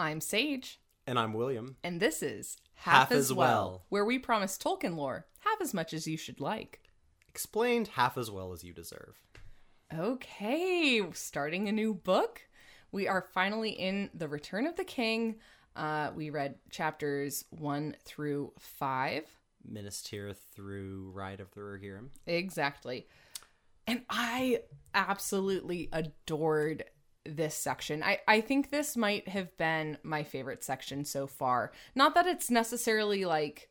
I'm Sage, And I'm William. and this is Half as Well. where we promise Tolkien lore half as much as you should like. Explained half as well as you deserve. Okay, starting a new book. We are finally in The Return of the King. Uh, we read chapters one through five. Minas Tirith through Ride of the Rohirrim. Exactly. And I absolutely adored this section. I, I think this might have been my favorite section so far. Not that it's necessarily like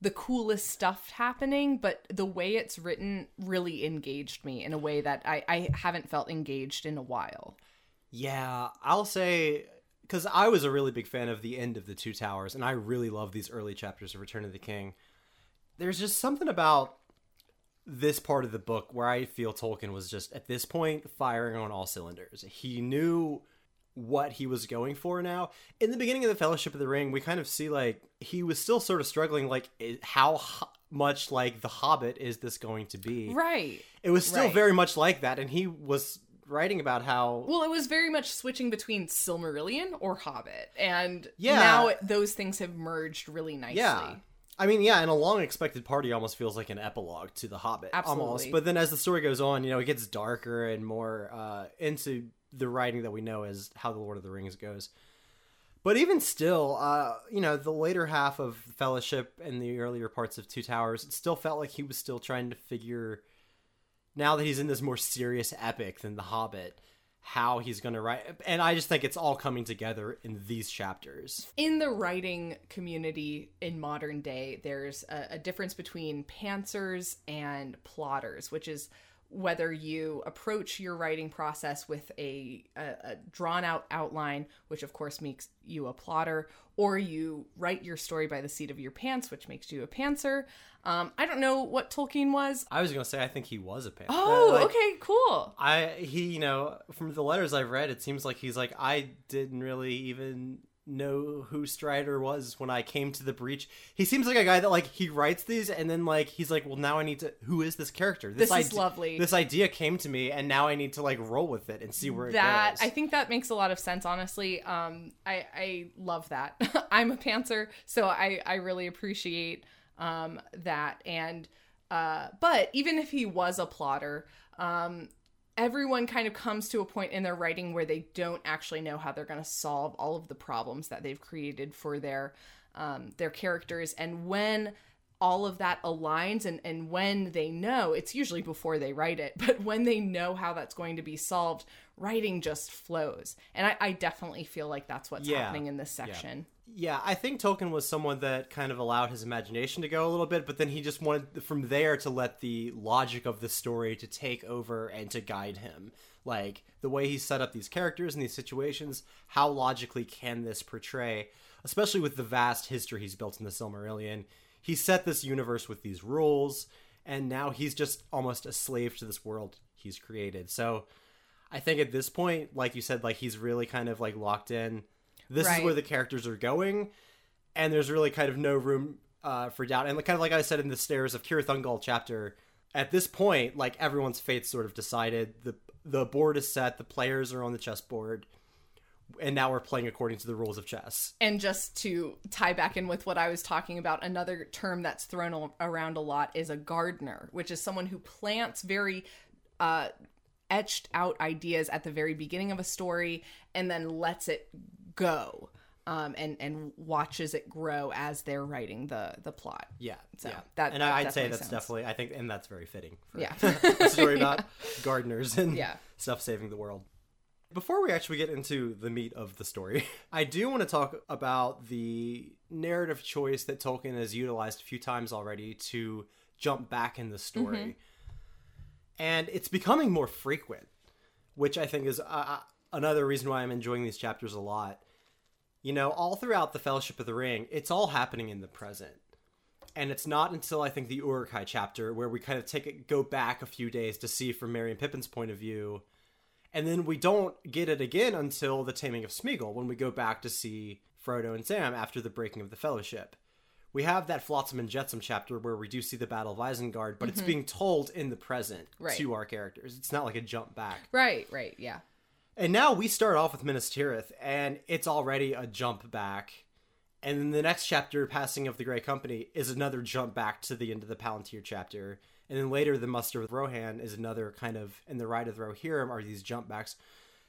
the coolest stuff happening, but the way it's written really engaged me in a way that I, I haven't felt engaged in a while. Yeah, I'll say because I was a really big fan of the end of the Two Towers, and I really love these early chapters of Return of the King. There's just something about this part of the book where I feel Tolkien was just at this point firing on all cylinders. He knew what he was going for now. In the beginning of the Fellowship of the Ring, we kind of see like he was still sort of struggling like how ho- much like the Hobbit is this going to be? Right. It was still Right. very much like that and he was writing about how Well, it was very much switching between Silmarillion or Hobbit, and Yeah. now it, those things have merged really nicely. Yeah. I mean, yeah, and a long expected party almost feels like an epilogue to The Hobbit. Absolutely. Almost. But then as the story goes on, you know, it gets darker and more uh, into the writing that we know as how The Lord of the Rings goes. But even still, uh, you know, the later half of Fellowship and the earlier parts of Two Towers, it still felt like he was still trying to figure, now that he's in this more serious epic than The Hobbit, how he's going to write. And I just think it's all coming together in these chapters. in the writing community in modern day, there's a, a difference between pantsers and plotters, which is whether you approach your writing process with a, a, a drawn out outline, which of course makes you a plotter, or you write your story by the seat of your pants, which makes you a pantser. Um, I don't know what Tolkien was. I was going to say, I think he was a panther. Oh, Like, okay, cool. I he you know from the letters I've read, it seems like he's like I didn't really even know who Strider was when I came to the breach. He seems like a guy that like he writes these and then like he's like, well now I need to who is this character? This is ide- lovely. This idea came to me and now I need to like roll with it and see where that it goes. I think that makes a lot of sense. Honestly, um, I I love that. I'm a pantser, so I I really appreciate um that. And uh, but even if he was a plotter, um, everyone kind of comes to a point in their writing where they don't actually know how they're going to solve all of the problems that they've created for their um, their characters. And when all of that aligns and, and when they know it's usually before they write it but when they know how that's going to be solved writing just flows. And i, I definitely feel like that's what's Yeah. happening in this section Yeah, I think Tolkien was someone that kind of allowed his imagination to go a little bit, but then he just wanted from there to let the logic of the story to take over and to guide him. Like the way he set up these characters and these situations, how logically can this portray, especially with the vast history he's built in the Silmarillion. He set this universe with these rules, and now he's just almost a slave to this world he's created. So I think at this point, like you said, like he's really kind of like locked in. This Right. is where the characters are going, and there's really kind of no room uh, for doubt. And kind of like I said in the Stairs of Cirith Ungol chapter, at this point, like everyone's fate's sort of decided. the The board is set. The players are on the chessboard, and now we're playing according to the rules of chess. and just to tie back in with what i was talking about another term that's thrown around a lot is a gardener which is someone who plants very uh etched out ideas at the very beginning of a story and then lets it go um, and and watches it grow as they're writing the the plot. Yeah, So, yeah. that- and that I'd say that's sounds- definitely. I think, and that's very fitting. For Yeah. a story about gardeners and Yeah. stuff saving the world. Before we actually get into the meat of the story, I do want to talk about the narrative choice that Tolkien has utilized a few times already to jump back in the story. Mm-hmm. And it's becoming more frequent, which I think is uh, another reason why I'm enjoying these chapters a lot. You know, all throughout the Fellowship of the Ring, it's all happening in the present. And it's not until I think the Uruk-hai chapter where we kind of take it, go back a few days to see from Merry and Pippin's point of view and then we don't get it again until the Taming of Smeagol when we go back to see Frodo and Sam after the breaking of the Fellowship. We have that Flotsam and Jetsam chapter where we do see the Battle of Isengard, but it's mm-hmm. being told in the present Right. to our characters. It's not like a jump back. Right, right, yeah. And now we start off with Minas Tirith, and it's already a jump back. And then the next chapter, Passing of the Grey Company, is another jump back to the end of the Palantir chapter. And then later, the Muster with Rohan is another kind of, and the Ride of the Rohirrim are these jump backs.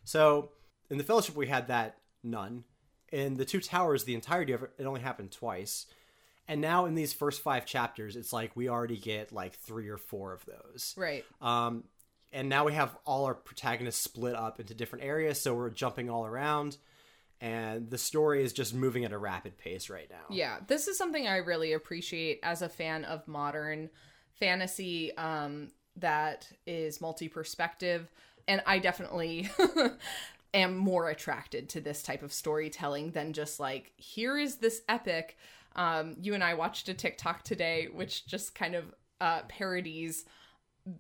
So in the Fellowship, we had that none. In the Two Towers, the entirety of it, it only happened twice. And now in these first five chapters, it's like we already get like three or four of those. Right. Um, and now we have all our protagonists split up into different areas, so we're jumping all around, and the story is just moving at a rapid pace right now. Yeah, this is something I really appreciate as a fan of modern fantasy um, that is multi perspective. And I definitely am more attracted to this type of storytelling than just like, here is this epic. Um, you and I watched a TikTok today, which just kind of uh, parodies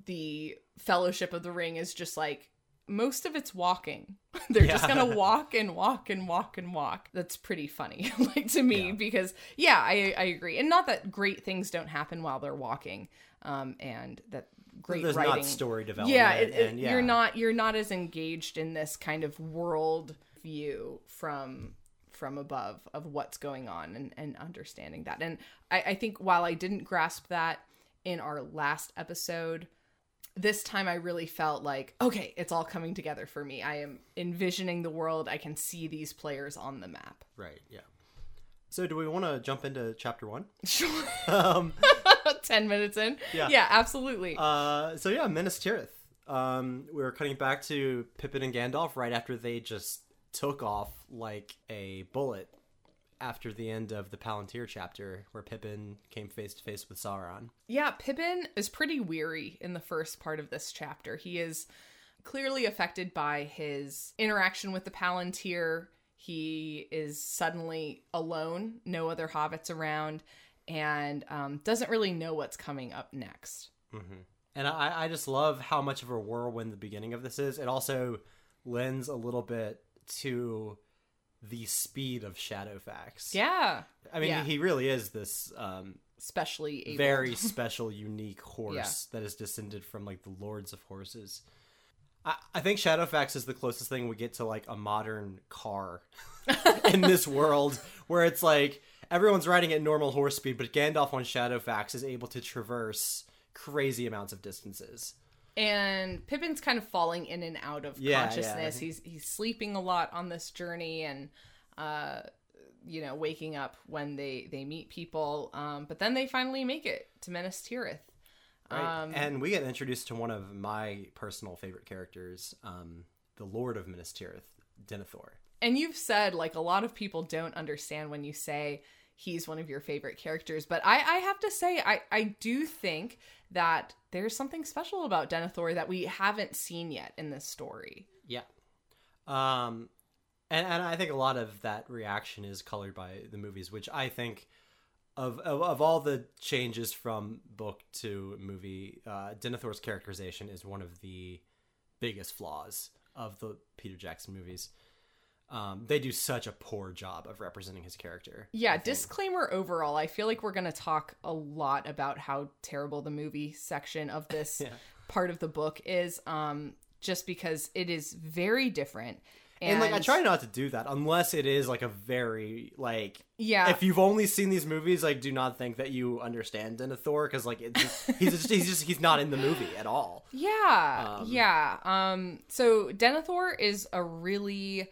the Fellowship of the Ring, is just like, most of it's walking. They're just gonna walk and walk and walk and walk. That's pretty funny, like to me, because yeah, I I agree, and not that great things don't happen while they're walking, um, and that great There's writing. not story development. yeah, it, it- and yeah, you're not you're not as engaged in this kind of world view from from above of what's going on and, and understanding that. And I, I think while I didn't grasp that in our last episode, this time I really felt like, okay, it's all coming together for me. I am envisioning the world. I can see these players on the map. right. Yeah. So, do we want to jump into chapter one? Sure. um, 10 minutes in. Yeah. Yeah, absolutely. uh, so yeah, Minas Tirith. Um, we were cutting back to Pippin and Gandalf right after they just took off like a bullet after the end of the Palantir chapter, where Pippin came face to face with Sauron. Yeah, Pippin is pretty weary in the first part of this chapter. He is clearly affected by his interaction with the Palantir. He is suddenly alone, no other hobbits around, and um, doesn't really know what's coming up next. And I, I just love how much of a whirlwind the beginning of this is. It also lends a little bit to the speed of Shadowfax. Yeah, I mean, yeah. he really is this um, especially able. very special, unique horse that is descended from like the lords of horses. I, I think Shadowfax is the closest thing we get to like a modern car in this world, where it's like everyone's riding at normal horse speed, but Gandalf on Shadowfax is able to traverse crazy amounts of distances. And Pippin's kind of falling in and out of Yeah, consciousness. yeah. He's he's sleeping a lot on this journey and uh you know, waking up when they they meet people. Um but then they finally make it to Minas Tirith. Right? Um, and we get introduced to one of my personal favorite characters, um, the Lord of Minas Tirith, Denethor. And you've said like a lot of people don't understand when you say he's one of your favorite characters, but I I have to say I I do think that there's something special about Denethor that we haven't seen yet in this story. Yeah. Um, and, and I think a lot of that reaction is colored by the movies, which I think of of, of all the changes from book to movie, uh, Denethor's characterization is one of the biggest flaws of the Peter Jackson movies. Um, they do such a poor job of representing his character. Yeah, disclaimer overall, I feel like we're going to talk a lot about how terrible the movie section of this Yeah. part of the book is um just because it is very different. And, And like I try not to do that unless it is like a very like Yeah. if you've only seen these movies like do not think that you understand Denethor because like it's just, he's just, he's just he's not in the movie at all. Yeah, Um, yeah. Um, so Denethor is a really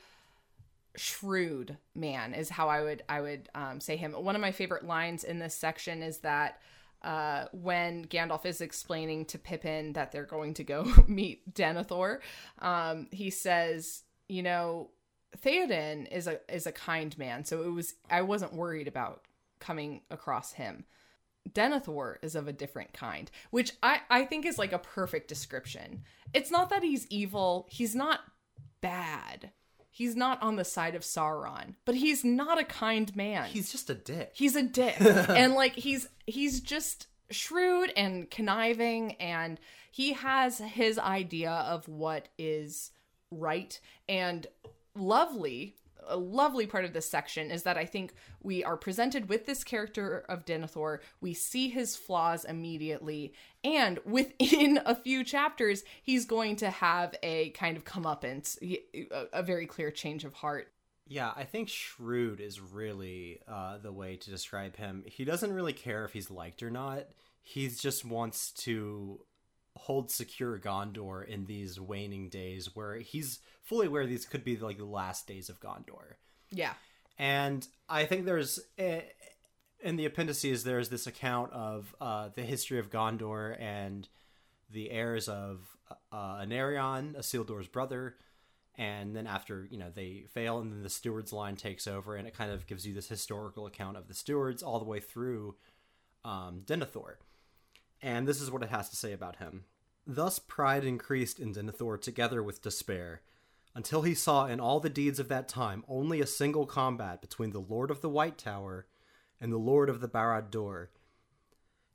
shrewd man, is how I would I would um, say him. One of my favorite lines in this section is that uh, when Gandalf is explaining to Pippin that they're going to go meet Denethor, um, he says, "You know, Theoden is a is a kind man, so it was I wasn't worried about coming across him." Denethor is of a different kind, which I, I think is like a perfect description. It's not that he's evil, he's not bad. He's not on the side of Sauron, but he's not a kind man. He's just a dick. he's a dick. and like he's he's just shrewd and conniving and he has his idea of what is right and lovely a lovely part of this section is that I think we are presented with this character of Denethor. We see his flaws immediately, and within a few chapters, he's going to have a kind of comeuppance, a, very clear change of heart. Yeah, I think shrewd is really uh, the way to describe him. He doesn't really care if he's liked or not. He just wants to hold secure Gondor in these waning days where he's fully aware these could be like the last days of Gondor. Yeah. And I think there's eh, in the appendices there's this account of uh, the history of Gondor and the heirs of uh, Anarion, Isildur's brother, and then after you know they fail, and then the stewards line takes over, and it kind of gives you this historical account of the stewards all the way through um, Denethor. And this is what it has to say about him. Thus pride increased in Denethor together with despair, until he saw in all the deeds of that time only a single combat between the Lord of the White Tower and the Lord of the Barad-dûr,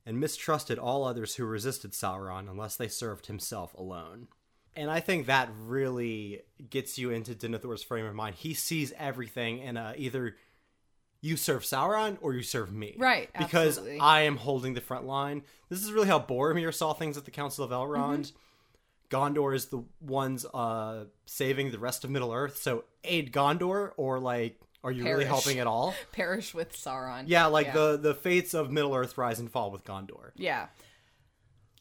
and mistrusted all others who resisted Sauron unless they served himself alone. And I think that really gets you into Denethor's frame of mind. He sees everything in a either you serve Sauron or you serve me. Right, Because absolutely. I am holding the front line. This is really how Boromir saw things at the Council of Mm-hmm. Elrond. Gondor is the ones uh saving the rest of Middle Earth. So aid Gondor or like are you really helping at all? Perish with Sauron. Yeah, like the the fates of Middle Earth rise and fall with Gondor. Yeah.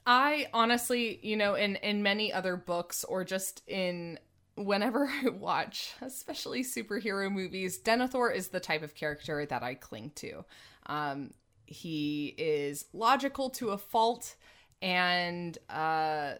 I honestly, you know, in in many other books or just in whenever I watch, especially superhero movies, Denethor is the type of character that I cling to. Um, he is logical to a fault and uh,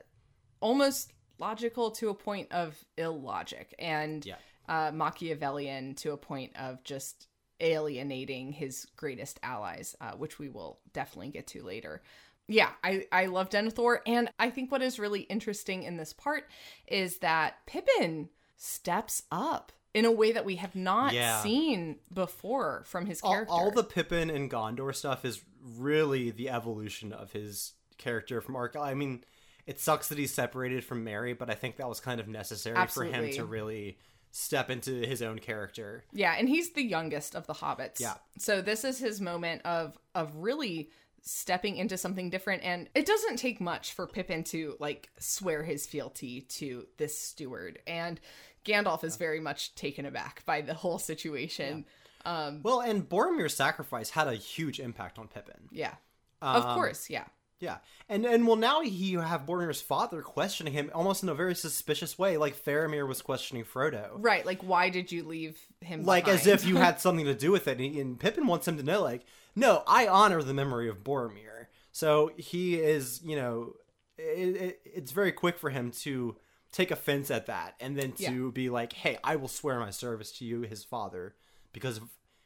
almost logical to a point of illogic and Yeah. uh, Machiavellian to a point of just alienating his greatest allies, uh, which we will definitely get to later. Yeah, I, I love Denethor, and I think what is really interesting in this part is that Pippin steps up in a way that we have not Yeah. seen before from his character. all the Pippin and Gondor stuff is really the evolution of his character from arc. I mean, it sucks that he's separated from Merry, but I think that was kind of necessary for him to really step into his own character. Yeah, and he's the youngest of the hobbits. Yeah. So this is his moment of of really stepping into something different and it doesn't take much for Pippin to like swear his fealty to this steward and Gandalf is very much taken aback by the whole situation. Um Well, and Boromir's sacrifice had a huge impact on Pippin. yeah. of Um, course, yeah. Yeah, and and well, now he have Boromir's father questioning him almost in a very suspicious way, like Faramir was questioning Frodo. Right, like why did you leave him like as if you had something to do with it. And, and Pippin wants him to know, like, no, I honor the memory of Boromir. So he is, you know, it, it, it's very quick for him to take offense at that, and then to be like, hey, I will swear my service to you, his father, because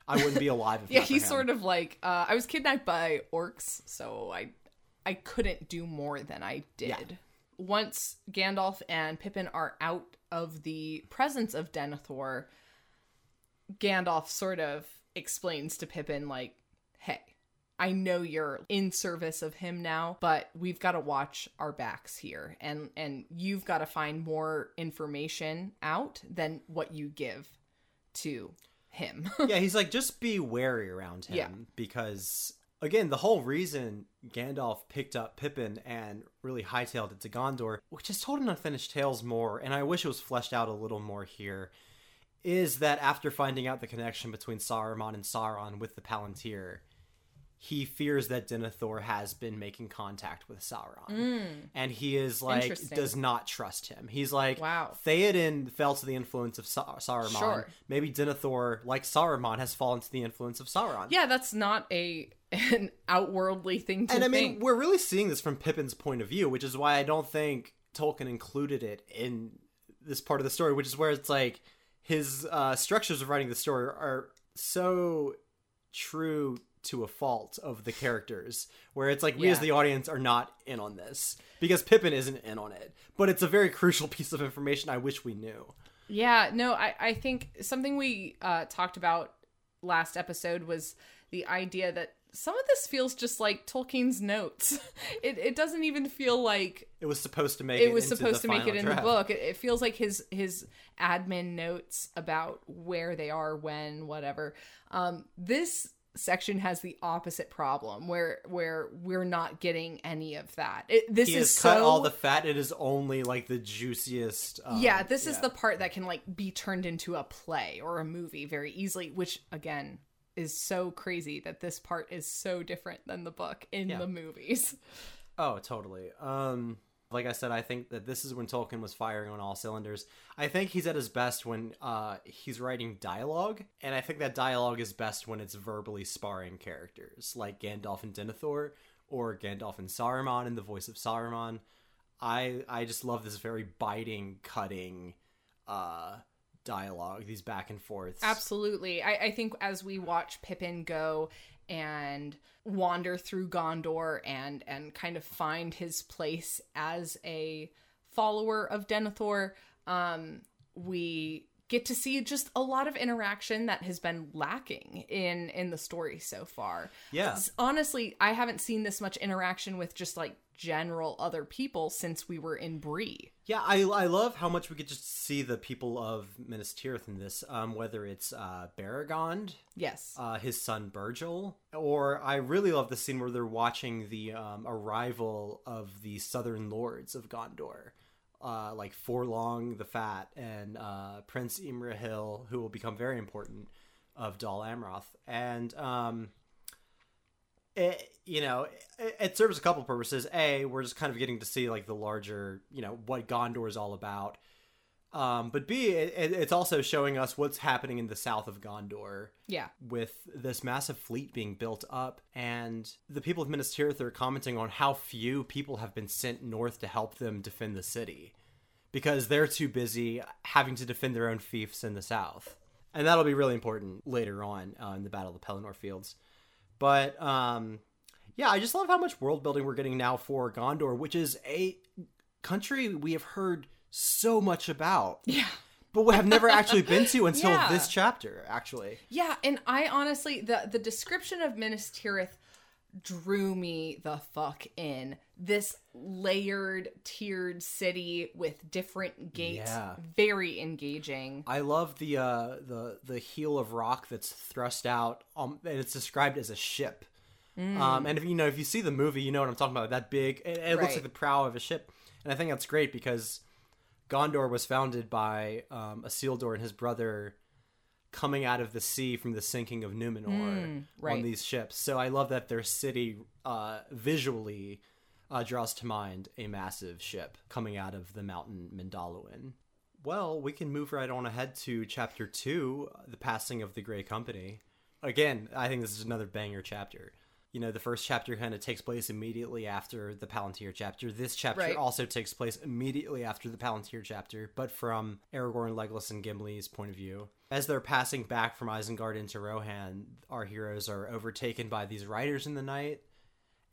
I wouldn't be alive. If Yeah, not for he's sort of like uh, I was kidnapped by orcs, so I I couldn't do more than I did. Once Gandalf and Pippin are out of the presence of Denethor, Gandalf sort of explains to Pippin like, "Hey, I know you're in service of him now, but we've got to watch our backs here and and you've got to find more information out than what you give to him." yeah, he's like, just be wary around him Yeah. because again, the whole reason Gandalf picked up Pippin and really hightailed it to Gondor, which is told in Unfinished Tales more, and I wish it was fleshed out a little more here, is that after finding out the connection between Saruman and Sauron with the Palantir, he fears that Denethor has been making contact with Sauron. And he is like, does not trust him. He's like, Wow. Theoden fell to the influence of Sa- Saruman. Sure. Maybe Denethor, like Saruman, has fallen to the influence of Sauron. Yeah, that's not a an outworldly thing to and I mean, think. we're really seeing this from Pippin's point of view, which is why I don't think Tolkien included it in this part of the story, which is where it's like his uh, structures of writing the story are so true to a fault of the characters, where it's like we as the audience are not in on this because Pippin isn't in on it, but it's a very crucial piece of information I wish we knew. yeah, no, I I think something we uh, talked about last episode was the idea that some of this feels just like Tolkien's notes. It it doesn't even feel like It was supposed to make it. it was into supposed the to make it in draft. the book. It, it feels like his his admin notes about where they are, when, whatever. Um, this section has the opposite problem where where we're not getting any of that. It, this He is has so cut all the fat. It is only like the juiciest. Um, yeah. This is the part that can like be turned into a play or a movie very easily, which again is so crazy that this part is so different than the book in Yeah. the movies. Oh, totally. Um, like I said, I think that this is when Tolkien was firing on all cylinders. I think he's at his best when uh, he's writing dialogue, and I think that dialogue is best when it's verbally sparring characters like Gandalf and Denethor or Gandalf and Saruman in the voice of Saruman. I I just love this very biting, cutting uh, dialogue, these back and forths. Absolutely. I, I think as we watch Pippin go and wander through Gondor and and kind of find his place as a follower of Denethor, um, we get to see just a lot of interaction that has been lacking in in the story so far. Yeah. Honestly, I haven't seen this much interaction with just like general other people since we were in Bree. Yeah, I, I love how much we could just see the people of Minas Tirith in this, um, whether it's uh, Beregond, Yes. uh, his son Bergil, or I really love the scene where they're watching the um, arrival of the Southern Lords of Gondor, uh, like Forlong the Fat and uh, Prince Imrahil, who will become very important, of Dol Amroth. And um, it, you know, it, it serves a couple purposes. A, we're just kind of getting to see like the larger, you know, what Gondor is all about. Um, but B, it, it- it's also showing us what's happening in the south of Gondor yeah. with this massive fleet being built up, and the people of Minas Tirith are commenting on how few people have been sent north to help them defend the city because they're too busy having to defend their own fiefs in the south. And that'll be really important later on uh, in the Battle of the Pelennor Fields. But um, yeah, I just love how much world building we're getting now for Gondor, which is a country we have heard so much about, Yeah. but we have never actually been to until Yeah. this chapter, actually. Yeah, and I honestly the the description of Minas Tirith drew me the fuck in. This layered, tiered city with different gates, Yeah. very engaging. I love the uh, the the heel of rock that's thrust out, um, and it's described as a ship. Um, and if you know if you see the movie, you know what I'm talking about. That big, it, it looks like the prow of a ship, and I think that's great because Gondor was founded by um, Isildur and his brother coming out of the sea from the sinking of Numenor on right. these ships. So I love that their city uh, visually uh, draws to mind a massive ship coming out of the mountain Mindolluin. Well, we can move right on ahead to chapter two, the passing of the Grey Company. Again, I think this is another banger chapter. You know, the first chapter kind of takes place immediately after the Palantir chapter. This chapter Right. also takes place immediately after the Palantir chapter, but from Aragorn, Legolas, and Gimli's point of view. As they're passing back from Isengard into Rohan, our heroes are overtaken by these riders in the night,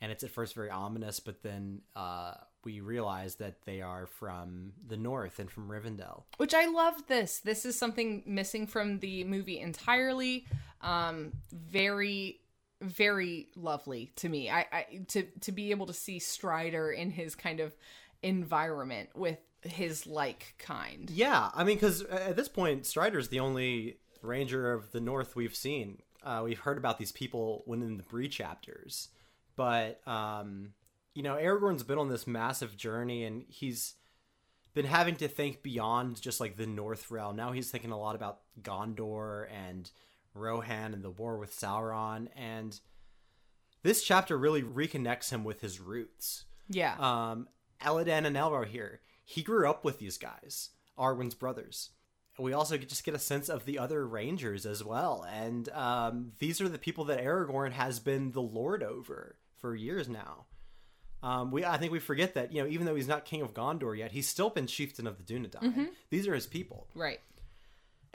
and it's at first very ominous, but then uh, we realize that they are from the north and from Rivendell. Which I love this. This is something missing from the movie entirely. Um very very lovely to me. I, I to to be able to see Strider in his kind of environment with his like kind. Yeah, I mean, because at this point, Strider's the only ranger of the north we've seen. Uh, we've heard about these people when in the Bree chapters, but um, you know, Aragorn's been on this massive journey, and he's been having to think beyond just like the North realm. Now he's thinking a lot about Gondor and Rohan and the war with Sauron, and this chapter really reconnects him with his roots Yeah. um, Elladan and Elrohir. He grew up with these guys, Arwen's brothers. We also just get a sense of the other rangers as well, and um, these are the people that Aragorn has been the lord over for years now. Um, we, I think we forget that you know, even though he's not king of Gondor yet, he's still been chieftain of the Dunedain. These are his people. right.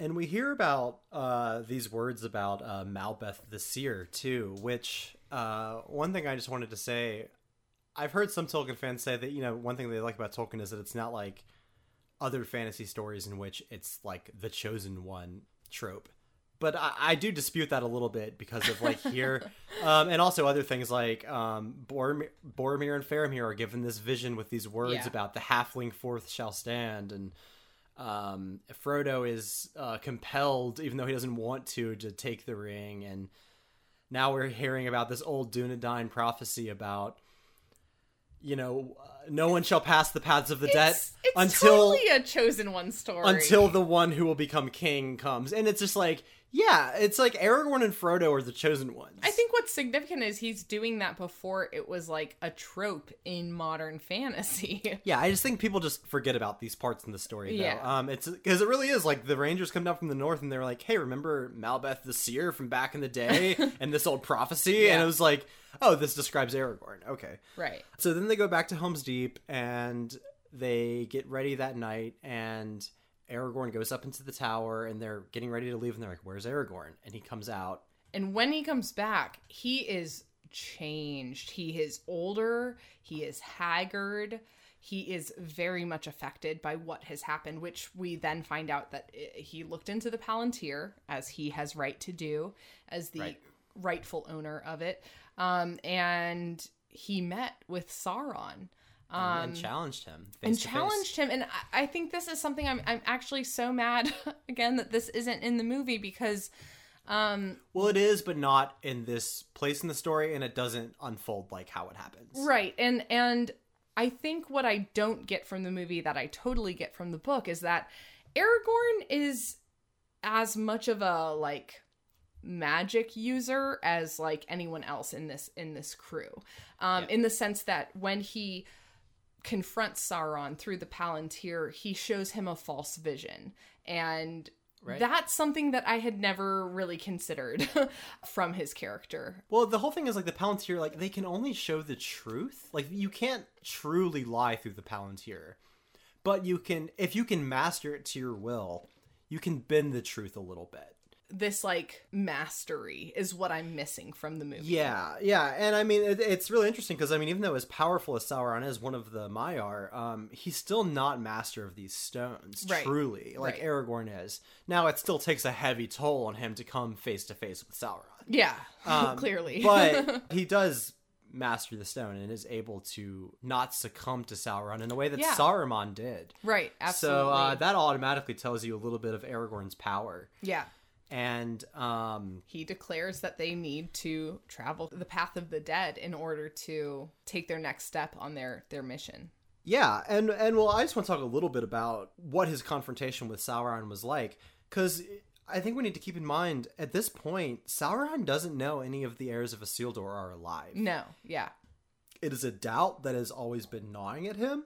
And we hear about uh, these words about uh, Malbeth the Seer too, which uh, one thing I just wanted to say, I've heard some Tolkien fans say that you know one thing they like about Tolkien is that it's not like other fantasy stories in which it's like the chosen one trope, but I, I do dispute that a little bit because of like here, um, and also other things like um, Boromir, Boromir and Faramir are given this vision with these words Yeah. about the halfling fourth shall stand, and um, Frodo is uh, compelled, even though he doesn't want to, to take the ring, and now we're hearing about this old Dunedain prophecy about. You know, uh, no one shall pass the paths of the dead It's, it's until totally a chosen one story. until the one who will become king comes. And it's just like, yeah, it's like Aragorn and Frodo are the chosen ones. I think what's significant is he's doing that before it was like a trope in modern fantasy. Yeah, I just think people just forget about these parts in the story. Though. Yeah. Um, it's because it really is like the Rangers come down from the north and they're like, "Hey, remember Malbeth the Seer from back in the day and this old prophecy?" And it was like, "Oh, this describes Aragorn." Okay. right. So then they go back to Helm's Deep and they get ready that night and Aragorn goes up into the tower and they're getting ready to leave and they're like, "Where's Aragorn?" And he comes out And when he comes back, he is changed. He is older, he is haggard. He is very much affected by what has happened, which we then find out that he looked into the Palantir, as he has right to do, as the Right. rightful owner of it. Um, and he met with Sauron. Um, and challenged him and to face. challenged him and I, I think this is something I'm, I'm actually so mad again that this isn't in the movie because um Well, it is, but not in this place in the story, and it doesn't unfold like how it happens. right and and i think what i don't get from the movie that i totally get from the book is that aragorn is as much of a like magic user as like anyone else in this in this crew um Yeah. in the sense that when he confronts sauron through the palantir he shows him a false vision and Right. that's something that i had never really considered from his character Well, the whole thing is like the Palantir, like they can only show the truth. Like you can't truly lie through the Palantir, but you can, if you can master it to your will, you can bend the truth a little bit. This like mastery is what I'm missing from the movie. Yeah, yeah, and I mean it, it's really interesting because I mean even though as powerful as Sauron is, one of the Maiar, um, he's still not master of these stones Right. truly, like Right. Aragorn is. Now it still takes a heavy toll on him to come face to face with Sauron, Yeah, Um, clearly. but he does master the stone and is able to not succumb to Sauron in a way that Yeah. Saruman did. right, absolutely. So uh, that automatically tells you a little bit of Aragorn's power, yeah. And um, He declares that they need to travel the path of the dead in order to take their next step on their their mission. Yeah, and and well, I just want to talk a little bit about what his confrontation with Sauron was like, because I think we need to keep in mind at this point, Sauron doesn't know any of the heirs of Isildur are alive. No, yeah. It is a doubt that has always been gnawing at him.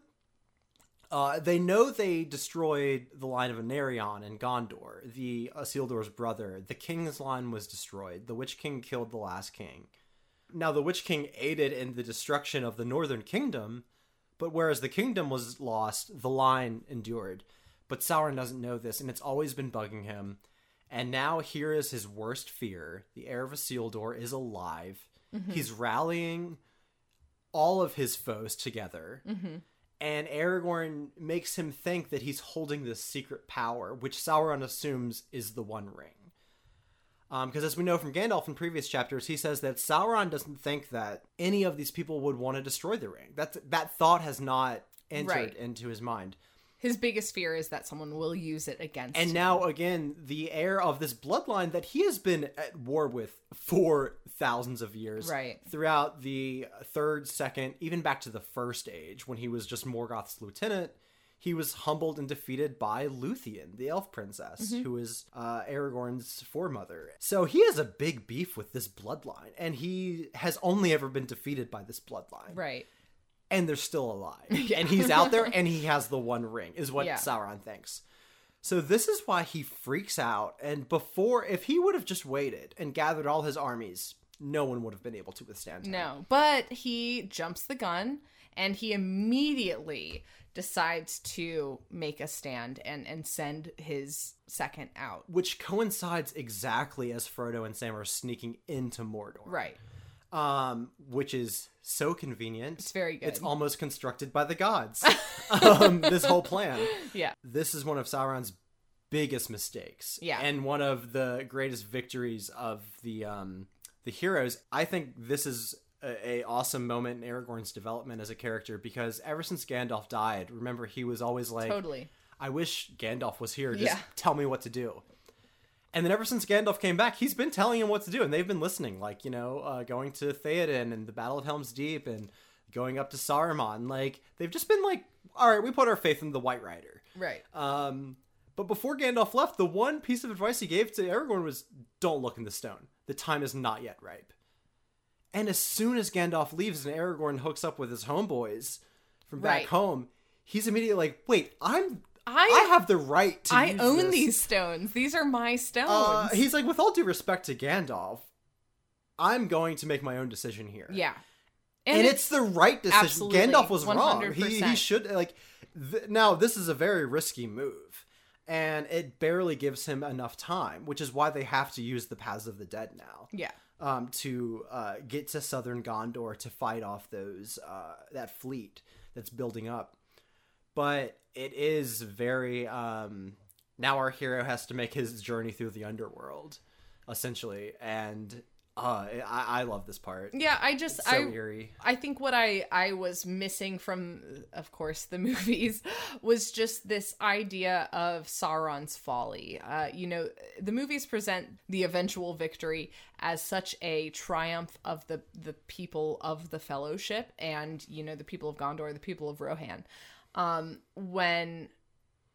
Uh, they know they destroyed the line of Anarion and Gondor, the Isildur's brother. The king's line was destroyed. The Witch King killed the last king. Now, the Witch King aided in the destruction of the Northern Kingdom, but whereas the kingdom was lost, the line endured. But Sauron doesn't know this, and it's always been bugging him. And now here is his worst fear: the heir of Isildur is alive. He's rallying all of his foes together. And Aragorn makes him think that he's holding this secret power, which Sauron assumes is the One Ring. Um, because as we know from Gandalf in previous chapters, he says that Sauron doesn't think that any of these people would want to destroy the ring. That that thought has not entered Right. into his mind. His biggest fear is that someone will use it against him. And him. now again, the heir of this bloodline that he has been at war with for thousands of years, Right. Throughout the third, second, even back to the first age, when he was just Morgoth's lieutenant, he was humbled and defeated by Luthien, the elf princess, Mm-hmm. who is uh, Aragorn's foremother. So he has a big beef with this bloodline, and he has only ever been defeated by this bloodline right. and they're still alive. And he's out there and he has the one ring, is what Yeah. Sauron thinks. So this is why he freaks out. And before, if he would have just waited and gathered all his armies, no one would have been able to withstand him. No, but he jumps the gun and he immediately decides to make a stand and and send his second out. Which coincides exactly as Frodo and Sam are sneaking into Mordor. Right. Um, which is so convenient. It's very good. It's almost constructed by the gods. um, this whole plan. yeah. This is one of Sauron's biggest mistakes. Yeah. And one of the greatest victories of the um the heroes. I think this is a, a awesome moment in Aragorn's development as a character because ever since Gandalf died, remember he was always like Totally. I wish Gandalf was here. Just Yeah. tell me what to do. And then ever since Gandalf came back, he's been telling him what to do, and they've been listening. Like you know, uh, going to Theoden and the Battle of Helm's Deep, and going up to Saruman. Like they've just been like, all right, we put our faith in the White Rider. Right. Um, but before Gandalf left, the one piece of advice he gave to Aragorn was, "Don't look in the stone. The time is not yet ripe." And as soon as Gandalf leaves and Aragorn hooks up with his homeboys from back Right. home, he's immediately like, "Wait, I'm I I have the right to. I own this." these stones. These are my stones. Uh, he's like, with all due respect to Gandalf, I'm going to make my own decision here. yeah. and, it's, the right decision. Gandalf was wrong. He, he should like. Th- now this is a very risky move, and it barely gives him enough time, which is why they have to use the Paths of the Dead now yeah. um, to uh, get to southern Gondor to fight off those uh, that fleet that's building up. But it is very um, now our hero has to make his journey through the underworld, essentially, and uh, I, I love this part. Yeah, I just so I eerie. I think what I I was missing from of course the movies was just this idea of Sauron's folly. Uh you know, the movies present the eventual victory as such a triumph of the the people of the fellowship and you know the people of Gondor, the people of Rohan. Um when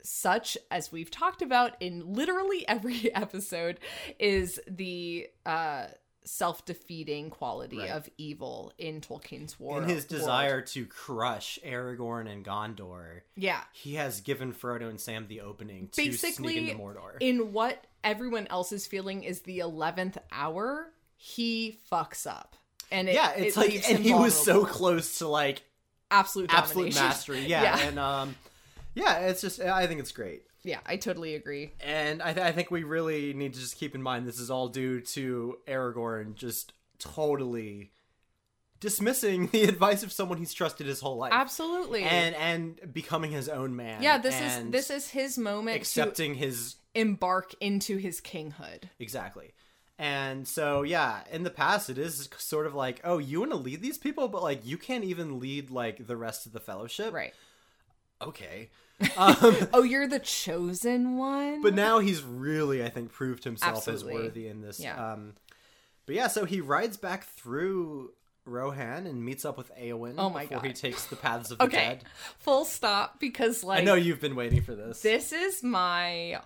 such as we've talked about in literally every episode is the uh self-defeating quality Right. of evil in Tolkien's war. In his world. desire to crush Aragorn and Gondor, Yeah. he has given Frodo and Sam the opening to sneak Basically into Mordor. in what everyone else is feeling is the 11th hour, he fucks up. And it, yeah, it's it like, and he was so close to like absolute absolute domination. mastery. Yeah, Yeah. and um, yeah, it's just I think it's great. Yeah, I totally agree. And I, th- I think we really need to just keep in mind this is all due to Aragorn just totally dismissing the advice of someone he's trusted his whole life. Absolutely. And and becoming his own man. yeah, this is this is his moment accepting his embark into his kinghood. exactly. And so yeah, in the past it is sort of like, oh, you want to lead these people, but like you can't even lead like the rest of the fellowship. Right. Okay. Um, Oh, you're the chosen one? but now he's really i think proved himself Absolutely. as worthy in this Yeah. um but yeah so he rides back through rohan and meets up with Eowyn Oh my before he takes the paths of the okay. dead Full stop because like i know you've been waiting for this This is my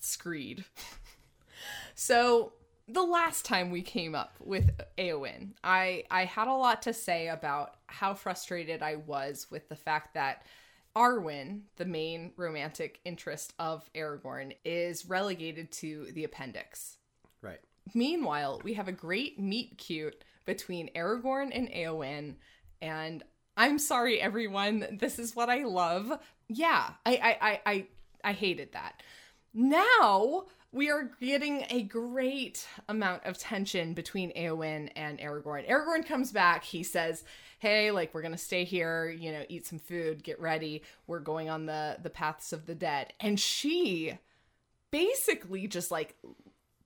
screed. so the last time we came up with Eowyn, I I had a lot to say about how frustrated I was with the fact that Arwen, the main romantic interest of Aragorn, is relegated to the appendix. right Meanwhile, we have a great meet cute between Aragorn and Eowyn, and I'm sorry, everyone. This is what I love. Yeah, I I I I, I hated that. Now we are getting a great amount of tension between Eowyn and Aragorn. Aragorn comes back. He says, "Hey, like we're gonna stay here. You know, eat some food, get ready. We're going on the the paths of the dead." And she basically just like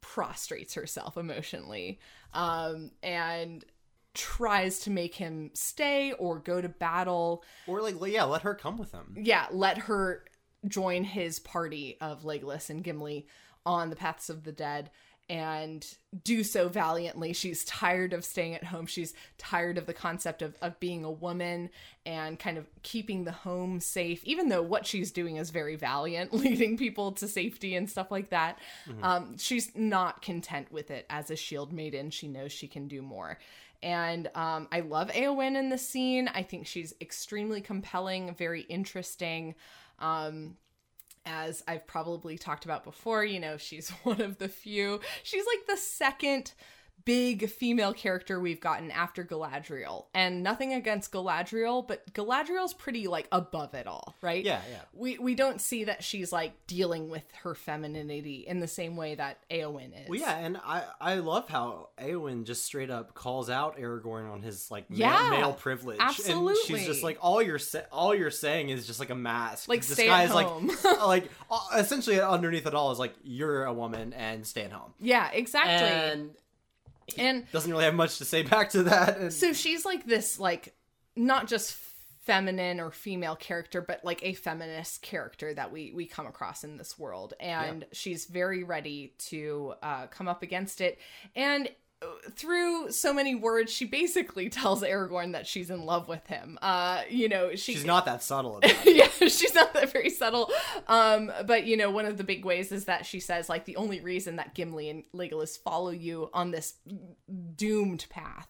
prostrates herself emotionally um and tries to make him stay or go to battle or like yeah let her come with him yeah let her join his party of legolas and gimli on the paths of the dead and do so valiantly. She's tired of staying at home. She's tired of the concept of, of being a woman and kind of keeping the home safe even though what she's doing is very valiant leading people to safety and stuff like that. Um, she's not content with it as a shield maiden. She knows she can do more. And um, I love Eowyn in the scene. I think she's extremely compelling, very interesting. Um, as I've probably talked about before, you know, she's one of the few. She's like the second big female character we've gotten after Galadriel. And nothing against Galadriel, but Galadriel's pretty like above it all, right? Yeah, yeah. We we don't see that she's like dealing with her femininity in the same way that Eowyn is. Well, yeah, and I I love how Eowyn just straight up calls out Aragorn on his like male, Yeah, male privilege. and absolutely. she's just like all you're sa- all you're saying is just like a mask. Like, this stay guy at is home. like like uh, essentially underneath it all is like you're a woman and stay at home. Yeah, exactly. And and doesn't really have much to say back to that. And, So she's like this, like, not just feminine or female character, but like a feminist character that we we come across in this world, and she's very ready to uh, come up against it. And through so many words, she basically tells Aragorn that she's in love with him. Uh, you know, she she's not that subtle about it. yeah, she's not that very subtle. Um, but you know, one of the big ways is that she says like the only reason that Gimli and Legolas follow you on this doomed path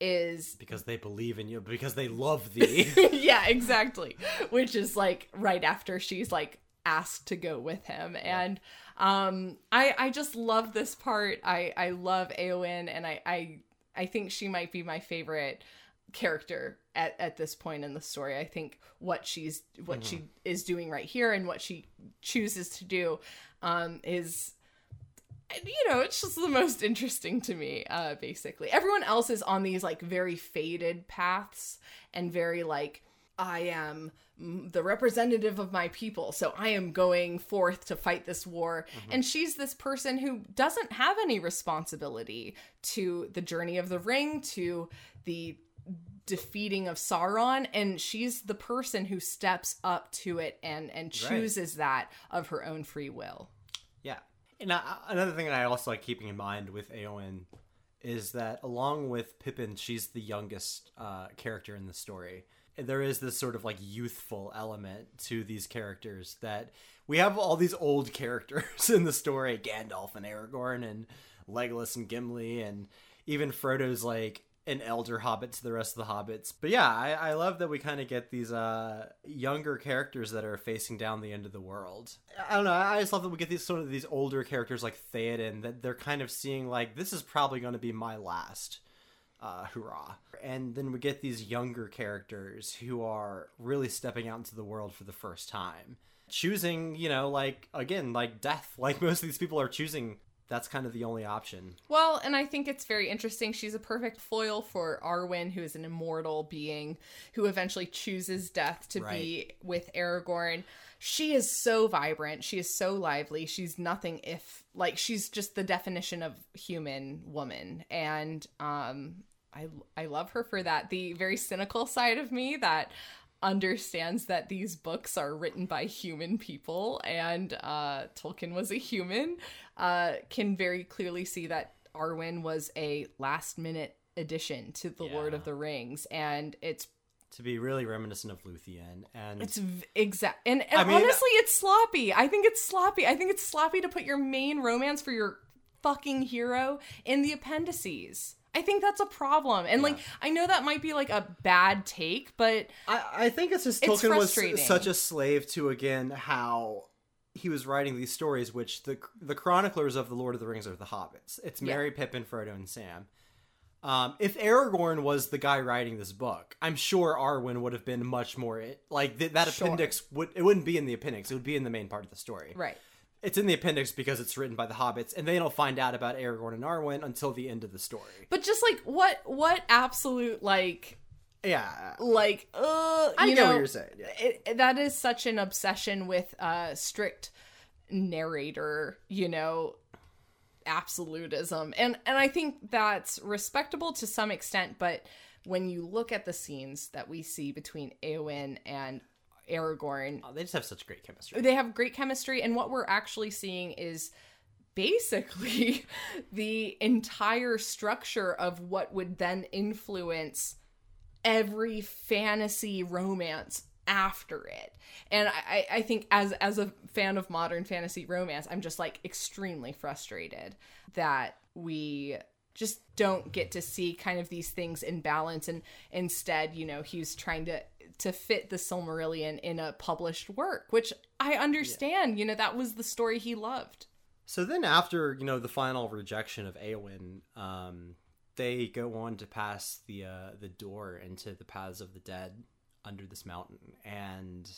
is because they believe in you, because they love thee. yeah, exactly. Which is like right after she's like asked to go with him. And um I I just love this part. I I love Eowyn and I I I think she might be my favorite character at, at this point in the story. I think what she's what she is doing right here and what she chooses to do um is you know, it's just the most interesting to me, uh, basically. Everyone else is on these like very faded paths and very like, I am the representative of my people, so I am going forth to fight this war. And she's this person who doesn't have any responsibility to the journey of the ring, to the defeating of Sauron and she's the person who steps up to it and and chooses that of her own free will. Yeah. And another thing that I also like keeping in mind with Eowyn is that along with Pippin, she's the youngest uh, character in the story. There is this sort of like youthful element to these characters that we have all these old characters in the story Gandalf and Aragorn and Legolas and Gimli, and even Frodo's like an elder hobbit to the rest of the hobbits. But yeah, I, I love that we kind of get these uh, younger characters that are facing down the end of the world. I don't know. I just love that we get these sort of these older characters like Theoden that they're kind of seeing like this is probably going to be my last uh, hurrah. And then we get these younger characters who are really stepping out into the world for the first time. Choosing, you know, like, again, like death. Like most of these people are choosing, that's kind of the only option. Well, and I think it's very interesting. She's a perfect foil for Arwen, who is an immortal being who eventually chooses death to be with Aragorn. She is so vibrant. She is so lively. She's nothing if like she's just the definition of human woman. And um I I love her for that. The very cynical side of me that understands that these books are written by human people and uh, Tolkien was a human, uh, can very clearly see that Arwen was a last minute addition to the Lord of the Rings, and it's To be really reminiscent of Luthien. And it's exact and, and I mean- honestly, it's sloppy. I think it's sloppy. I think it's sloppy to put your main romance for your fucking hero in the appendices. I think that's a problem. And like I know that might be like a bad take, but I, I think it's just It's Tolkien was such a slave to again how he was writing these stories, which the the chroniclers of the Lord of the Rings are the hobbits. It's Yeah. Merry, Pippin, Frodo, and Sam. Um, if Aragorn was the guy writing this book, I'm sure Arwen would have been much more like th- that Sure. appendix would it wouldn't be in the appendix; it would be in the main part of the story. right. It's in the appendix because it's written by the hobbits, and they don't find out about Aragorn and Arwen until the end of the story. But just like what what absolute like Yeah, like uh I you get know, what you're saying. Yeah. it- that is such an obsession with uh strict narrator you know absolutism and and i think that's respectable to some extent but when you look at the scenes that we see between Eowyn and Aragorn. Oh, they just have such great chemistry. they have great chemistry and what we're actually seeing is basically the entire structure of what would then influence every fantasy romance after it. And I, I think as as a fan of modern fantasy romance i'm just like extremely frustrated that we just don't get to see kind of these things in balance. And instead you know he's trying to to fit the silmarillion in a published work which i understand you know that was the story he loved So then, after you know the final rejection of Eowyn, um, they go on to pass the uh, the door into the paths of the dead under this mountain, and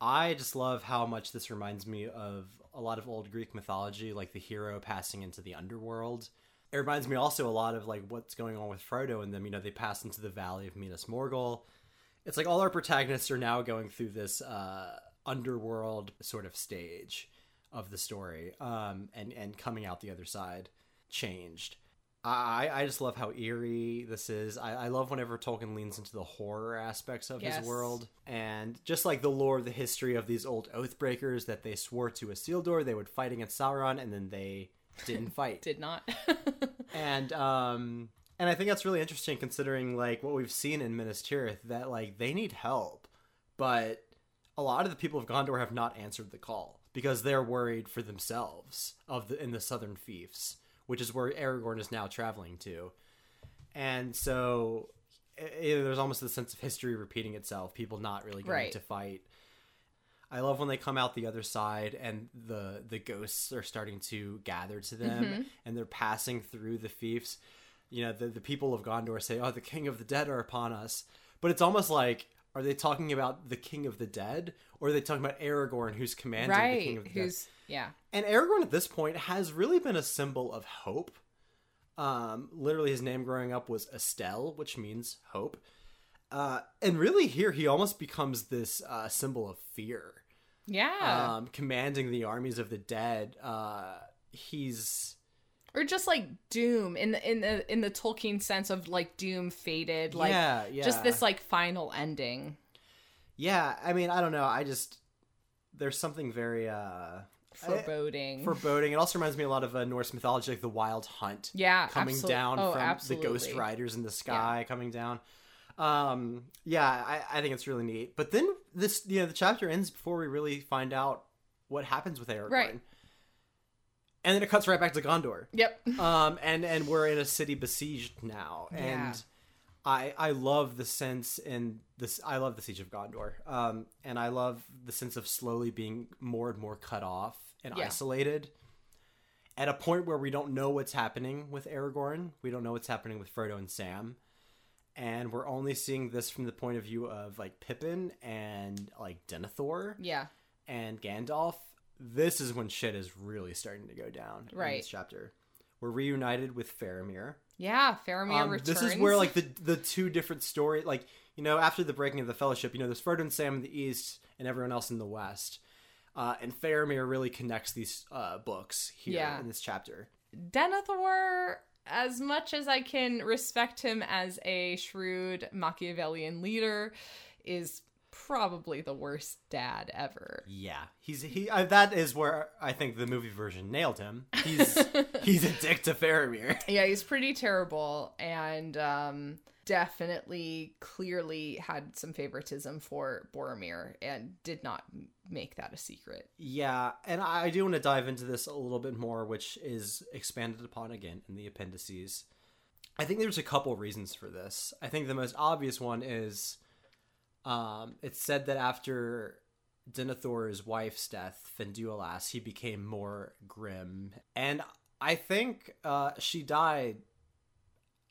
I just love how much this reminds me of a lot of old Greek mythology, like the hero passing into the underworld. It reminds me also a lot of like what's going on with Frodo and them. You know, they pass into the Valley of Minas Morgul. It's like all our protagonists are now going through this uh, underworld sort of stage of the story, um, and and coming out the other side changed. I, I just love how eerie this is. I, I love whenever Tolkien leans into the horror aspects of Yes. his world. And just like the lore, the history of these old Oathbreakers that they swore to Isildur, they would fight against Sauron, and then they didn't fight. Did not. and um and I think that's really interesting considering like what we've seen in Minas Tirith that like they need help, but a lot of the people of Gondor have not answered the call because they're worried for themselves of the in the southern fiefs, which is where Aragorn is now traveling to. And so i- i- there's almost the sense of history repeating itself, people not really going Right. to fight. I love when they come out the other side and the the ghosts are starting to gather to them Mm-hmm. and they're passing through the fiefs. You know, the the people of Gondor say, "Oh, the king of the dead are upon us." But it's almost like are they talking about the king of the dead or are they talking about Aragorn who's commanding the king of the dead? Who's yeah. And Aragorn at this point has really been a symbol of hope. Um, literally, his name growing up was Estel, which means hope. Uh, and really, here he almost becomes this uh, symbol of fear, Yeah. um, commanding the armies of the dead. Uh, he's or just like doom in the in the in the Tolkien sense of like doom faded like yeah, yeah, just this like final ending. Yeah, I mean, I don't know. I just there's something very uh Foreboding. foreboding. It also reminds me a lot of uh, Norse mythology, like the Wild Hunt. yeah, coming down oh, from absolutely. the ghost riders in the sky coming down um yeah I, I think it's really neat but then this you know the chapter ends before we really find out what happens with Aragorn Right. And then it cuts right back to Gondor Yep. um and and we're in a city besieged now Yeah. and I I love the sense in this I love the siege of Gondor um and I love the sense of slowly being more and more cut off and Yeah. isolated at a point where we don't know what's happening with Aragorn we don't know what's happening with Frodo and Sam and we're only seeing this from the point of view of like Pippin and like Denethor Yeah. and Gandalf, this is when shit is really starting to go down in Right. this chapter. We're reunited with Faramir. Yeah. Faramir Um, returns. this is where like the the two different story like you know after the breaking of the Fellowship, you know there's Frodo and Sam in the east and everyone else in the west, uh, and Faramir really connects these uh, books here Yeah. in this chapter. Denethor, as much as I can respect him as a shrewd Machiavellian leader, is probably the worst dad ever. Yeah, he's he. Uh, that is where I think the movie version nailed him. He's he's a dick to Faramir. Yeah, he's pretty terrible and um definitely clearly had some favoritism for Boromir and did not make that a secret. Yeah, and I do want to dive into this a little bit more, which is expanded upon again in the appendices. I think there's a couple reasons for this. I think the most obvious one is um, it's said that after Denethor's wife's death, Finduilas, he became more grim. And I think uh, she died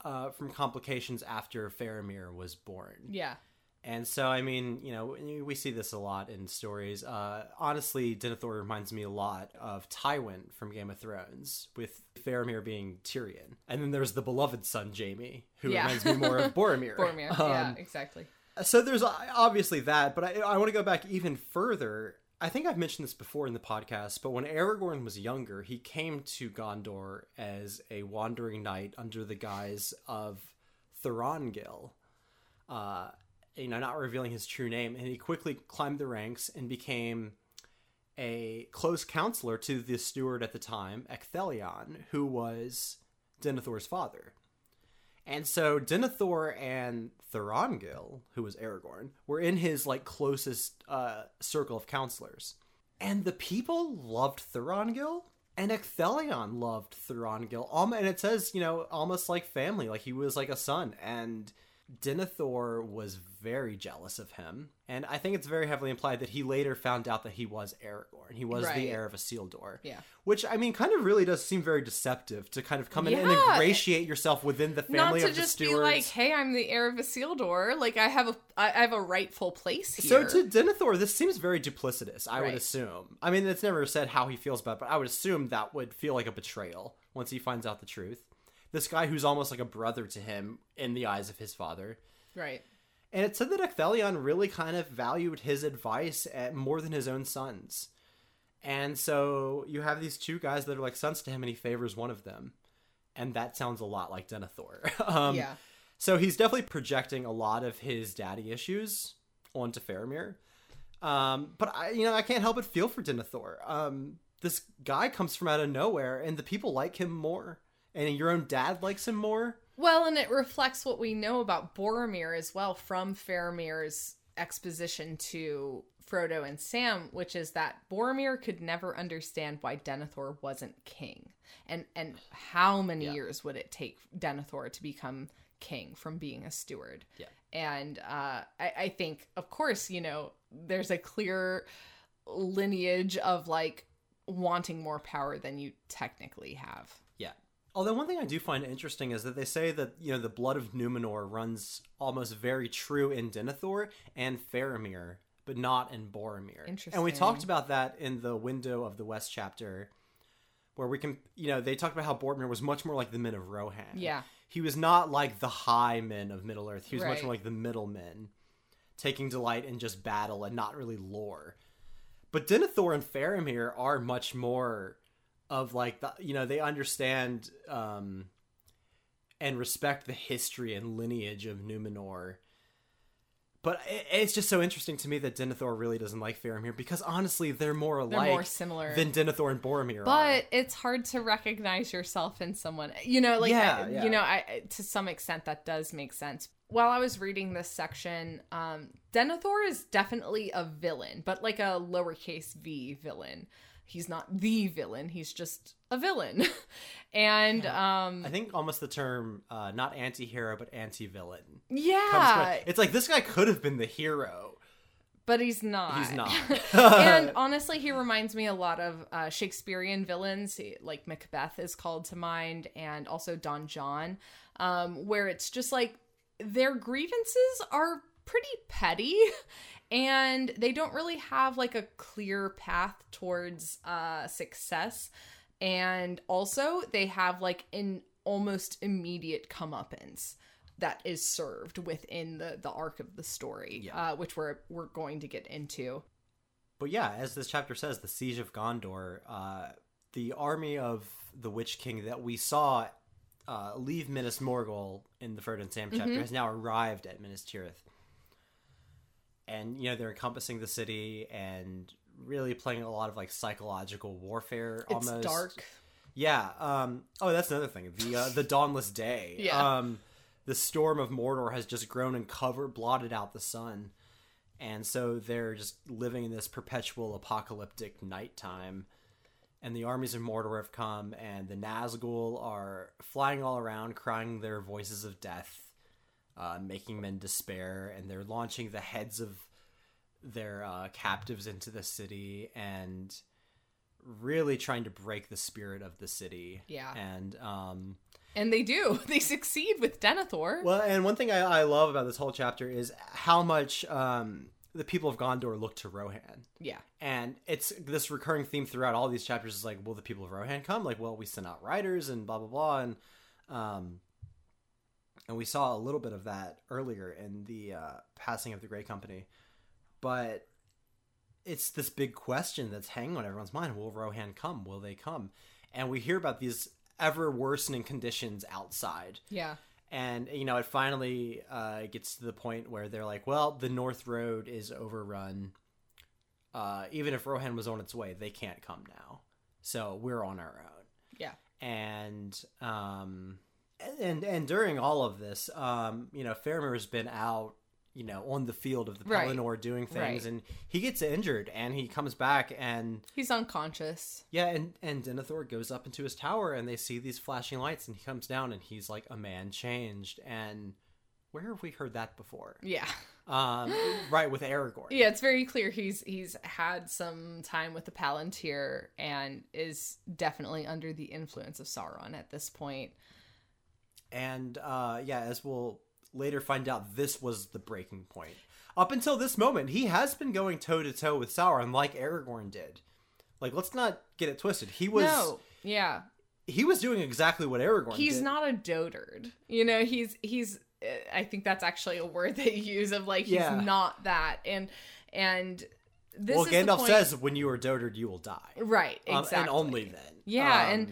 uh, from complications after Faramir was born. Yeah. And so, I mean, you know, we see this a lot in stories. Uh, honestly, Denethor reminds me a lot of Tywin from Game of Thrones, with Faramir being Tyrion. And then there's the beloved son, Jaime, who Yeah. reminds me more of Boromir. Boromir. Um, yeah, exactly. So there's uh, obviously that, but I, I want to go back even further. I think I've mentioned this before in the podcast, but when Aragorn was younger, he came to Gondor as a wandering knight under the guise of Thorongil. Uh, you know, not revealing his true name, and he quickly climbed the ranks and became a close counselor to the steward at the time, Ecthelion, who was Denethor's father. And so Denethor and Thorongil, who was Aragorn, were in his like closest uh, circle of counselors. And the people loved Thorongil, and Ecthelion loved Thorongil. And it says, you know, almost like family, like he was like a son. And Denethor was very jealous of him, and I think it's very heavily implied that he later found out that he was Aragorn. He was Right. the heir of Isildur. Yeah. Which I mean, kind of really does seem very deceptive to kind of come in and ingratiate yourself within the Not family to of the just be stewards. like, "Hey, I'm the heir of Isildur. Like, I have a, I have a rightful place here." So to Denethor, this seems very duplicitous. I would assume. I mean, it's never said how he feels about, it, but I would assume that would feel like a betrayal once he finds out the truth. This guy who's almost like a brother to him in the eyes of his father. right. And it said that Ecthelion really kind of valued his advice at, more than his own sons. And so you have these two guys that are like sons to him, and he favors one of them. And that sounds a lot like Denethor. um, yeah. so he's definitely projecting a lot of his daddy issues onto Faramir. Um, but I, you know, I can't help but feel for Denethor. Um, this guy comes from out of nowhere, and the people like him more, and your own dad likes him more. Well, and it reflects what we know about Boromir as well from Faramir's exposition to Frodo and Sam, which is that Boromir could never understand why Denethor wasn't king. And and how many Yeah. years would it take Denethor to become king from being a steward? Yeah. And uh, I, I think, of course, you know, there's a clear lineage of like wanting more power than you technically have. Although one thing I do find interesting is that they say that you know the blood of Numenor runs almost very true in Denethor and Faramir, but not in Boromir. Interesting. And we talked about that in the Window of the West chapter, where we can you know they talked about how Boromir was much more like the men of Rohan. Yeah. He was not like the high men of Middle Earth. He was much more like the middle men, taking delight in just battle and not really lore. But Denethor and Faramir are much more of like the you know they understand um and respect the history and lineage of Numenor. But it, it's just so interesting to me that Denethor really doesn't like Faramir because honestly they're more They're alike more similar. than Denethor and Boromir are. but it's hard to recognize yourself in someone you know like Yeah, I- yeah. you know I I- to some extent that does make sense while i was reading this section um denethor is definitely a villain but like a lowercase v villain he's not the villain he's just a villain and um I think almost the term uh, not anti-hero but anti-villain yeah It's like this guy could have been the hero. but he's not He's not. and honestly, he reminds me a lot of uh, Shakespearean villains, He- like Macbeth is called to mind, and also Don John, um, where it's just like their grievances are pretty petty, and they don't really have like a clear path towards uh, success, and also they have like an almost immediate comeuppance that is served within the the arc of the story, Yeah. uh, which we're we're going to get into. But yeah, as this chapter says, the siege of Gondor, uh, the army of the Witch King that we saw uh, leave Minas Morgul in the Frodo and Sam chapter has now arrived at Minas Tirith. And, you know, they're encompassing the city and really playing a lot of, like, psychological warfare It's almost. dark. Yeah. Um, oh, that's another thing. The uh, the dawnless day. Yeah. Um, the storm of Mordor has just grown and covered, blotted out the sun, and so they're just living in this perpetual apocalyptic nighttime. And the armies of Mordor have come, and the Nazgul are flying all around, crying their voices of death, uh, making men despair, and they're launching the heads of their uh, captives into the city and really trying to break the spirit of the city. Yeah. And um And they do. They succeed with Denethor. well and one thing I, I love about this whole chapter is how much um the people of Gondor look to Rohan. yeah. And it's this recurring theme throughout all these chapters is like, will the people of Rohan come? Like, well, we sent out riders and blah blah blah and um and we saw a little bit of that earlier in the uh, passing of the Grey Company. But it's this big question that's hanging on everyone's mind. Will Rohan come? Will they come? And we hear about these ever worsening conditions outside. Yeah. And, you know, it finally uh, gets to the point where they're like, well, the North Road is overrun. Uh, even if Rohan was on its way, they can't come now. So we're on our own Yeah. and um and and during all of this um you know Faramir has been out you know on the field of the Right. Pelennor doing things Right. and he gets injured and he comes back and He's unconscious. yeah and and Denethor goes up into his tower and they see these flashing lights and he comes down and he's like a man changed and where have we heard that before? Yeah. Um, right with Aragorn. Yeah, it's very clear he's he's had some time with the Palantir and is definitely under the influence of Sauron at this point. And uh, yeah, as we'll later find out, this was the breaking point. Up until this moment, he has been going toe to toe with Sauron, like Aragorn did. Like, let's not get it twisted. He was no, yeah, he was doing exactly what Aragorn. he's did. not a dotard. You know, he's he's. uh, I think that's actually a word they use of like he's Yeah. not that, and and this well, is the Gandalf says, "When you are dotard, you will die." right Um, exactly, and only then. Yeah, Um, and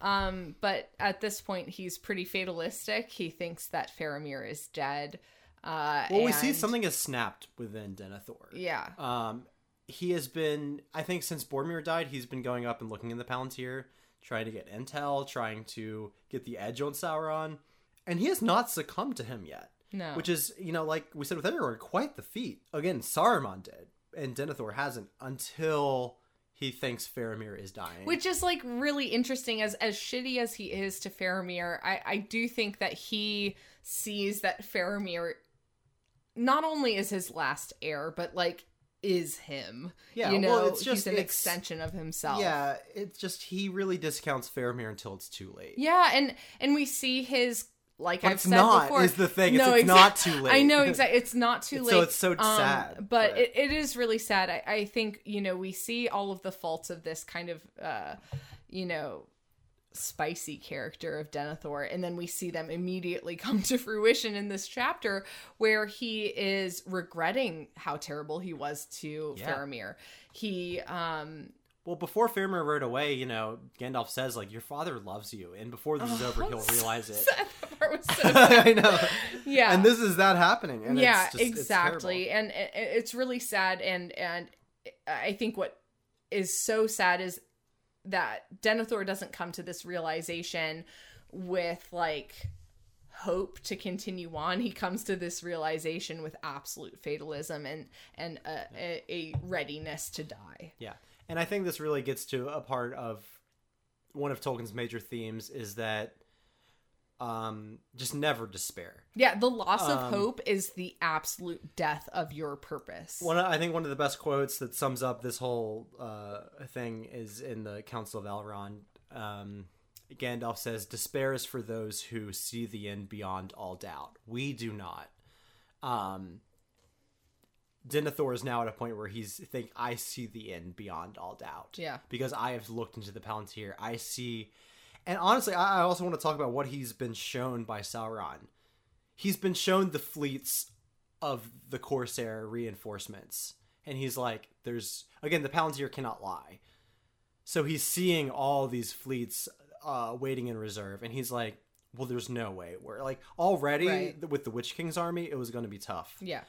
um, but at this point, he's pretty fatalistic. He thinks that Faramir is dead. Uh, well, we see something has snapped within Denethor. Yeah, Um, he has been, I think, since Boromir died, he's been going up and looking in the Palantir, trying to get intel, trying to get the edge on Sauron, and he has not succumbed to him yet. no, Which is, you know, like we said with Aragorn, quite the feat. Again, Saruman did, and Denethor hasn't until he thinks Faramir is dying. which is like really interesting. As as shitty as he is to Faramir, I I do think that he sees that Faramir not only is his last heir, but like is him. Yeah, you know, well, it's he's just- an it's- extension of himself. yeah, it's just he really discounts Faramir until it's too late. Yeah, and and we see his like But I've it's said not, before is the thing. No, it's exact- not too late. I know exactly. It's not too late. so it's so Um, sad, but, but- It, it is really sad. I, I think you know we see all of the faults of this kind of uh, you know spicy character of Denethor, and then we see them immediately come to fruition in this chapter where he is regretting how terrible he was to Yeah. Faramir. He um Well, before Faramir rode away, you know, Gandalf says like, "Your father loves you," and before this is over, he'll realize it. that part was so. I know. Yeah. And this is that happening. And yeah it's just, exactly and it's really sad and and i think what is so sad is that denethor doesn't come to this realization with like hope to continue on he comes to this realization with absolute fatalism and and a, a, a readiness to die yeah. And I think this really gets to a part of one of Tolkien's major themes is that um just never despair. yeah the loss of Um, hope is the absolute death of your purpose One, I think one of the best quotes that sums up this whole uh, thing is in the Council of Elrond. Um, Gandalf says, "Despair is for those who see the end beyond all doubt. We do not." Um, Denethor is now at a point where he's think I see the end beyond all doubt. Yeah. because I have looked into the Palantir. I see, and honestly, I I also want to talk about what he's been shown by Sauron. He's been shown the fleets of the Corsair reinforcements, and he's like, "There's again, the Palantir cannot lie." So he's seeing all these fleets uh, waiting in reserve, and he's like, "Well, there's no way." We're like already Right. with the Witch King's army, it was going to be tough, yeah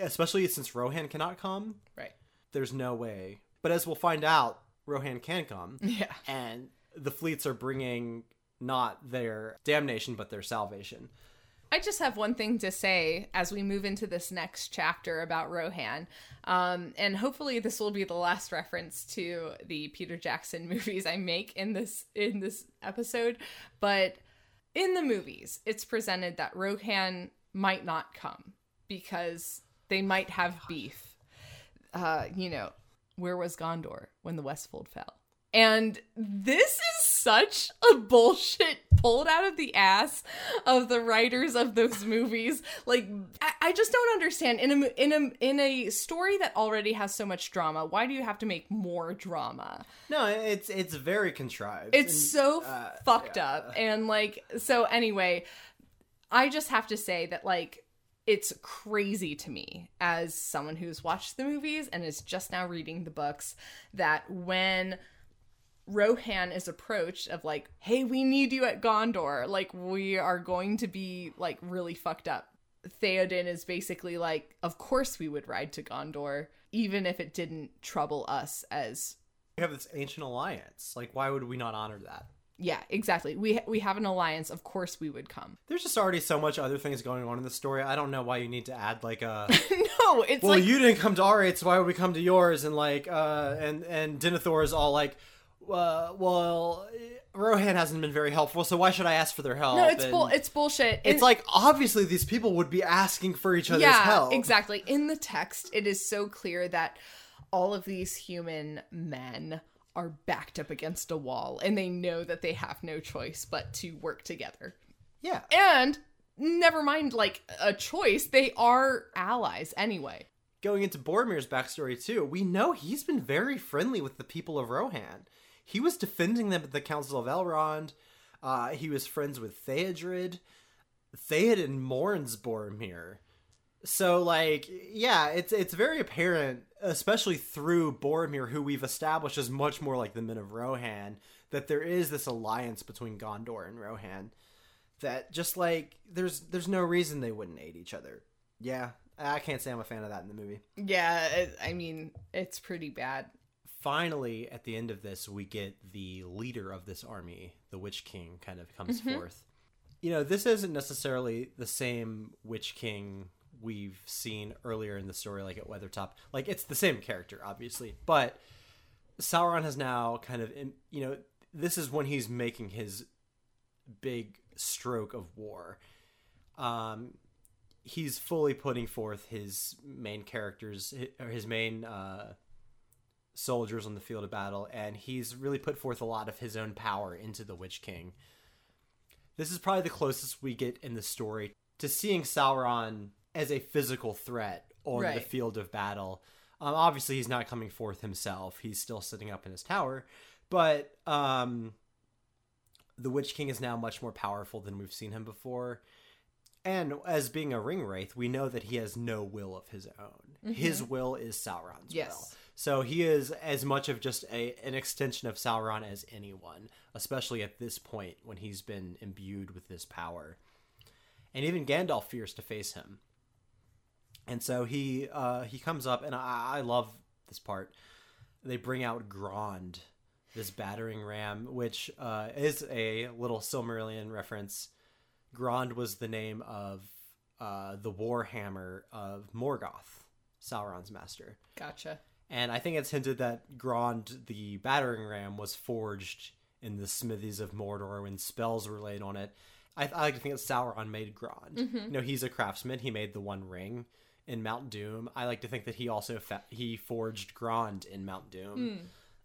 especially since Rohan cannot come. right There's no way. But as we'll find out, Rohan can come, yeah and the fleets are bringing not their damnation but their salvation. I just have one thing to say as we move into this next chapter about Rohan. Um, and hopefully this will be the last reference to the Peter Jackson movies I make in this in this episode. But in the movies, it's presented that Rohan might not come because they might have beef. Uh, you know, where was Gondor when the Westfold fell? And this is such a bullshit pulled out of the ass of the writers of those movies. Like, I, I just don't understand. In a in a in a story that already has so much drama, why do you have to make more drama? No, it's it's very contrived. It's And, so uh, fucked yeah. up. And like, so anyway, I just have to say that like it's crazy to me as someone who's watched the movies and is just now reading the books that when Rohan is approached of like, "Hey, we need you at Gondor. Like we are going to be like really fucked up." Theoden is basically like, "Of course we would ride to Gondor even if it didn't trouble us as We have this ancient alliance. Like, why would we not honor that? Yeah, exactly. We we have an alliance. Of course, we would come. There's just already so much other things going on in the story. I don't know why you need to add like a. no, it's well, like you didn't come to our aid, so why would we come to yours? And like, uh, and and Denethor is all like, uh, well, Rohan hasn't been very helpful, so why should I ask for their help? No, it's And bull. It's bullshit. It's In- like obviously these people would be asking for each other's yeah, help. exactly. In the text, it is so clear that all of these human men are backed up against a wall, and they know that they have no choice but to work together. Yeah. And never mind, like a choice, they are allies anyway. Going into Boromir's backstory too, we know he's been very friendly with the people of Rohan. He was defending them at the Council of Elrond. Uh, he was friends with Theodred. Theoden mourns Boromir. So like, yeah, it's it's very apparent, especially through Boromir, who we've established as much more like the men of Rohan, that there is this alliance between Gondor and Rohan. That just like there's there's no reason they wouldn't aid each other. Yeah, I can't say I'm a fan of that in the movie. Yeah, it, I mean, it's pretty bad. finally at the end of this we get the leader of this army the witch king kind of comes mm-hmm. forth you know this isn't necessarily the same witch king we've seen earlier in the story like at weathertop like it's the same character obviously but sauron has now kind of you know this is when he's making his big stroke of war um he's fully putting forth his main characters or his main uh soldiers on the field of battle, and he's really put forth a lot of his own power into the Witch King. This is probably the closest we get in the story to seeing Sauron as a physical threat on the field of battle. Um, obviously, he's not coming forth himself; he's still sitting up in his tower. But um, the Witch King is now much more powerful than we've seen him before. And as being a ring wraith, we know that he has no will of his own. His will is Sauron's Yes. will. So he is as much of just a an extension of Sauron as anyone, especially at this point when he's been imbued with this power. And even Gandalf fears to face him. And so he uh, he comes up, and I, I love this part. They bring out Grond, this battering ram, which uh, is a little Silmarillion reference. Grond was the name of uh, the Warhammer of Morgoth, Sauron's master. Gotcha. And I think it's hinted that Grond, the battering ram, was forged in the smithies of Mordor when spells were laid on it. I, I like to think that Sauron made Grond. You know, he's a craftsman. He made the One Ring in Mount Doom. I like to think that he also fa- he forged Grond in Mount Doom,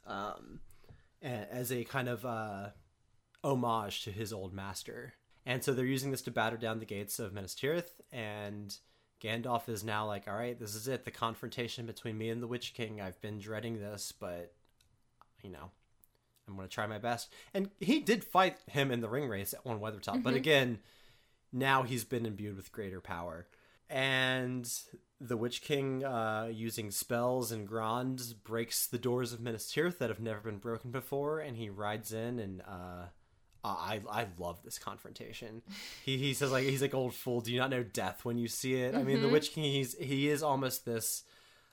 um, a- as a kind of uh, homage to his old master. And so they're using this to batter down the gates of Minas Tirith, and Gandalf is now like, all right, this is it, the confrontation between me and the Witch King. I've been dreading this, but you know, I'm going to try my best. And he did fight him in the ring wraiths on Weathertop, but again, now he's been imbued with greater power. And the Witch King, uh, using spells and gronds, breaks the doors of Minas Tirith that have never been broken before, and he rides in and uh, I I love this confrontation. He he says like he's like old fool. Do you not know death when you see it? I mean, the Witch King he's he is almost this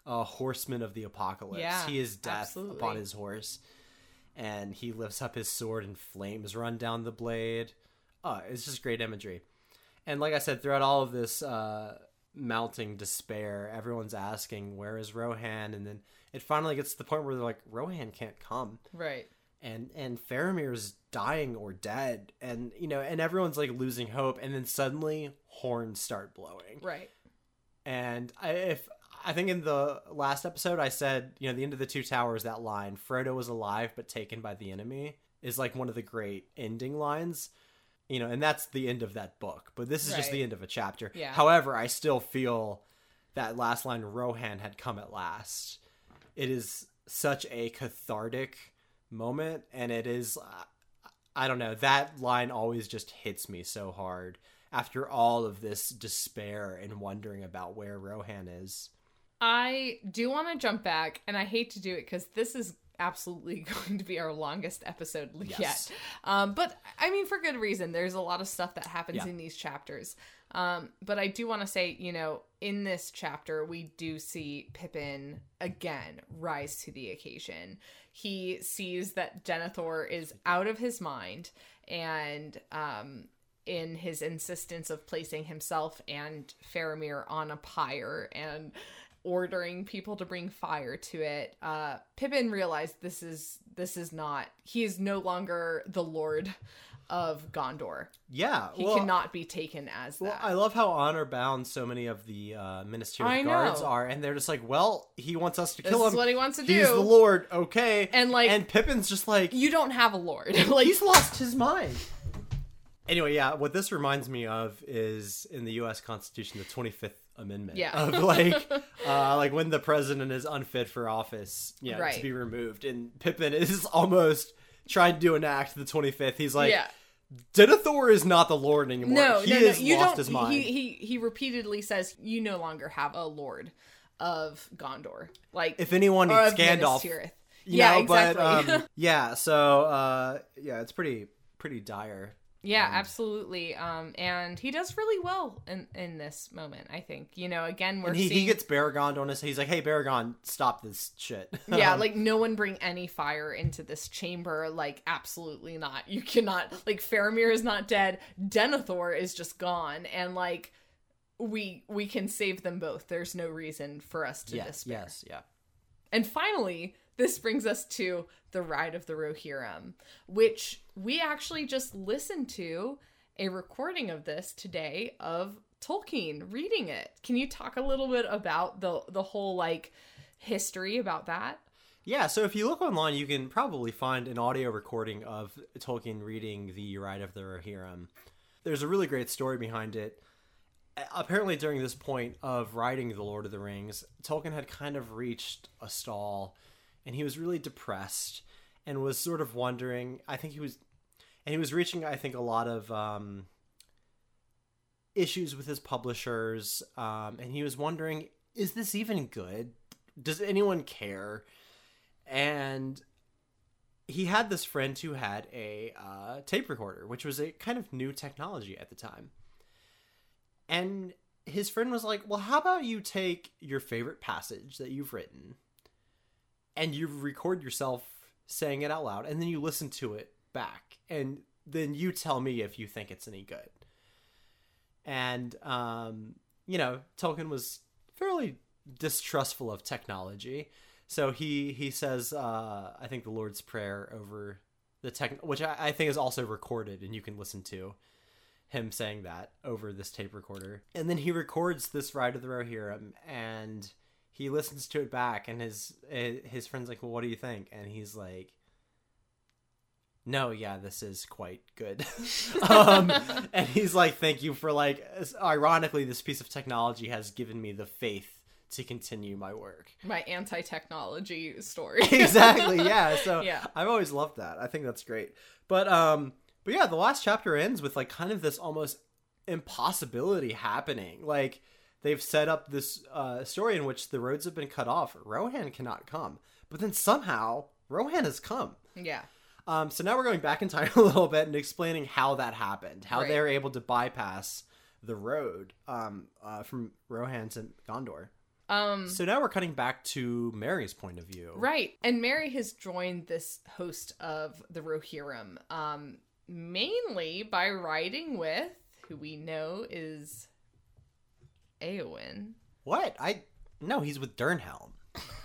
uh, horseman of the apocalypse. Yeah, he is death absolutely. upon his horse, and he lifts up his sword and flames run down the blade. Uh, it's just great imagery. And like I said, throughout all of this uh, mounting despair, everyone's asking, "Where is Rohan?" And then it finally gets to the point where they're like, "Rohan can't come." Right. and and Faramir's dying or dead and you know and everyone's like losing hope and then suddenly horns start blowing Right. and I, if I think in the last episode I said you know the end of the two towers that line Frodo was alive but taken by the enemy is like one of the great ending lines you know and that's the end of that book but this is just the end of a chapter. Yeah. however I still feel that last line Rohan had come at last. It is such a cathartic moment and it is uh, i don't know that line always just hits me so hard after all of this despair and wondering about where rohan is. I do want to jump back, and I hate to do it because this is absolutely going to be our longest episode Yes. yet. Um, but I mean, for good reason. There's a lot of stuff that happens Yeah. in these chapters. Um, but I do want to say, you know, in this chapter, we do see Pippin again rise to the occasion. He sees that Denethor is out of his mind, and um, in his insistence of placing himself and Faramir on a pyre and ordering people to bring fire to it, uh, Pippin realized this is this is not. He is no longer the lord of Gondor. Yeah, He well, cannot be taken as Well, that. I love how honor bound so many of the uh, ministerial guards know. are, and they're just like, "Well, he wants us to this kill is him. what he wants to He's do. He's the Lord, okay?" And, like- and Pippin's just like, you don't have a lord. like he's lost his mind. Anyway, yeah, what this reminds me of is in the U.S. Constitution, the Twenty Fifth Amendment. Yeah. of like, uh, like when the president is unfit for office, yeah, Right. to be removed, and Pippin is almost trying to enact the Twenty Fifth. He's like, yeah. Denethor is not the Lord anymore. No, he no, no. You lost don't. his mind. He, he he repeatedly says you no longer have a lord of Gondor. Like if anyone needs Gandalf, you yeah, know, exactly. But, um, yeah, so uh, yeah, it's pretty pretty dire. Yeah, absolutely. Um, and he does really well in in this moment. I think you know. Again, we're And he, seeing. he gets Beregond on his. He's like, "Hey, Beregond, stop this shit." yeah, Um, like no one bring any fire into this chamber. Like absolutely not. You cannot. Like Faramir is not dead. Denethor is just gone, and like we we can save them both. There's no reason for us to yes, despair. yes, yeah. And finally, this brings us to the Ride of the Rohirrim, which we actually just listened to a recording of this today of Tolkien reading it. Can you talk a little bit about the the whole like history about that? Yeah, so if you look online, you can probably find an audio recording of Tolkien reading the Ride of the Rohirrim. There's a really great story behind it. Apparently, during this point of writing The Lord of the Rings, Tolkien had kind of reached a stall, and he was really depressed and was sort of wondering. I think he was, and he was reaching, I think, a lot of um, issues with his publishers, um, and he was wondering, is this even good? Does anyone care? and he had this friend who had a uh, tape recorder, which was a kind of new technology at the time. And his friend was like, "Well, how about you take your favorite passage that you've written, and you record yourself saying it out loud, and then you listen to it back, and then you tell me if you think it's any good." And um, you know, Tolkien was fairly distrustful of technology. So he he says, uh, I think the Lord's Prayer over the tech, which I, I think is also recorded, and you can listen to him saying that over this tape recorder. And then he records this Ride of the Rohirrim, and he listens to it back, and his eh, his friend's like, "Well, what do you think?" And he's like, "No, yeah, this is quite good." um, and he's like, "Thank you for like." Ironically, this piece of technology has given me the faith to continue my work. My anti-technology story. exactly yeah so Yeah. i've always loved that i think that's great but um but yeah the last chapter ends with like kind of this almost impossibility happening like they've set up this uh story in which the roads have been cut off rohan cannot come but then somehow rohan has come yeah. um so now we're going back in time a little bit and explaining how that happened how Right. they're able to bypass the road um uh, from rohan to gondor Um so now we're cutting back to Merry's point of view Right. And Merry has joined this host of the Rohirrim um, mainly by riding with who we know is Eowyn. What? I no, he's with Dernhelm.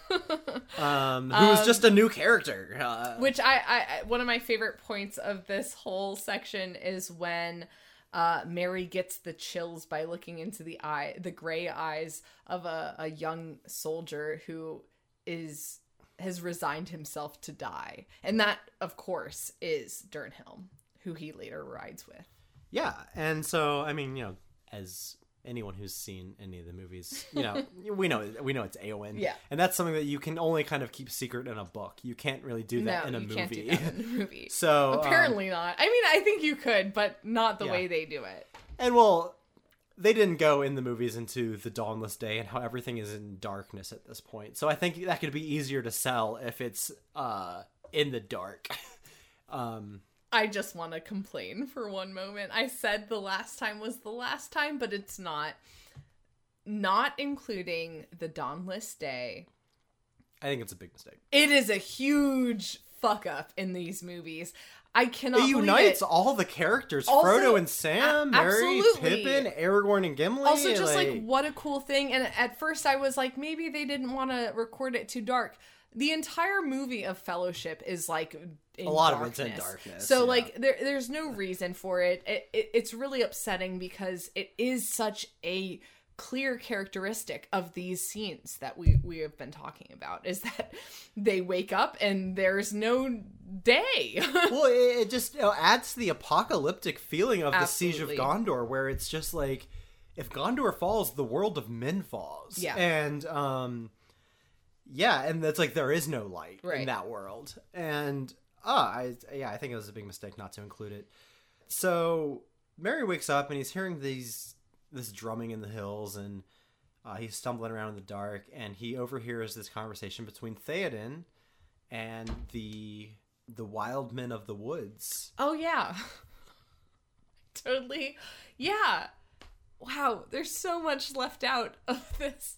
um, who's just a new character. Uh, Which I, I, one of my favorite points of this whole section is when uh, Merry gets the chills by looking into the eye, the gray eyes of a, a young soldier who is has resigned himself to die, and that, of course, is Dernhelm, who he later rides with. yeah, and so I mean, you know, as anyone who's seen any of the movies, you know, we know we know it's Eowyn. Yeah. and that's something that you can only kind of keep secret in a book. You can't really do that no, in a you movie. can't do that in the movie. so um, Apparently not. I mean, I think you could, but not the Yeah. way they do it. and well, they didn't go in the movies into the dawnless day and how everything is in darkness at this point. So I think that could be easier to sell if it's uh in the dark. um I just want to complain for one moment. I said the last time was the last time, but it's not. Not including the Dawnless Day. I think it's a big mistake. It is a huge fuck up in these movies. I cannot It unites it. all the characters: Also- Frodo and Sam, a- Merry. Pippin, Aragorn, and Gimli. Also, just like, what a cool thing. And at first, I was like, maybe they didn't want to record it too dark. The entire movie of Fellowship is like in A lot of it's in darkness, So yeah. like, there, there's no reason for it. It, it. It's really upsetting because it is such a clear characteristic of these scenes that we we have been talking about is that they wake up and there's no day. well, it, it just you know, adds to the apocalyptic feeling of the siege of Gondor, where it's just like if Gondor falls, the world of men falls. Yeah. and um, yeah, and that's like there is no light in that world, and ah, I yeah, I think it was a big mistake not to include it. So Merry wakes up and he's hearing these this drumming in the hills and. Uh, he's stumbling around in the dark, and he overhears this conversation between Theoden and the the wild men of the woods. Oh yeah. totally. Yeah. Wow, there's so much left out of this.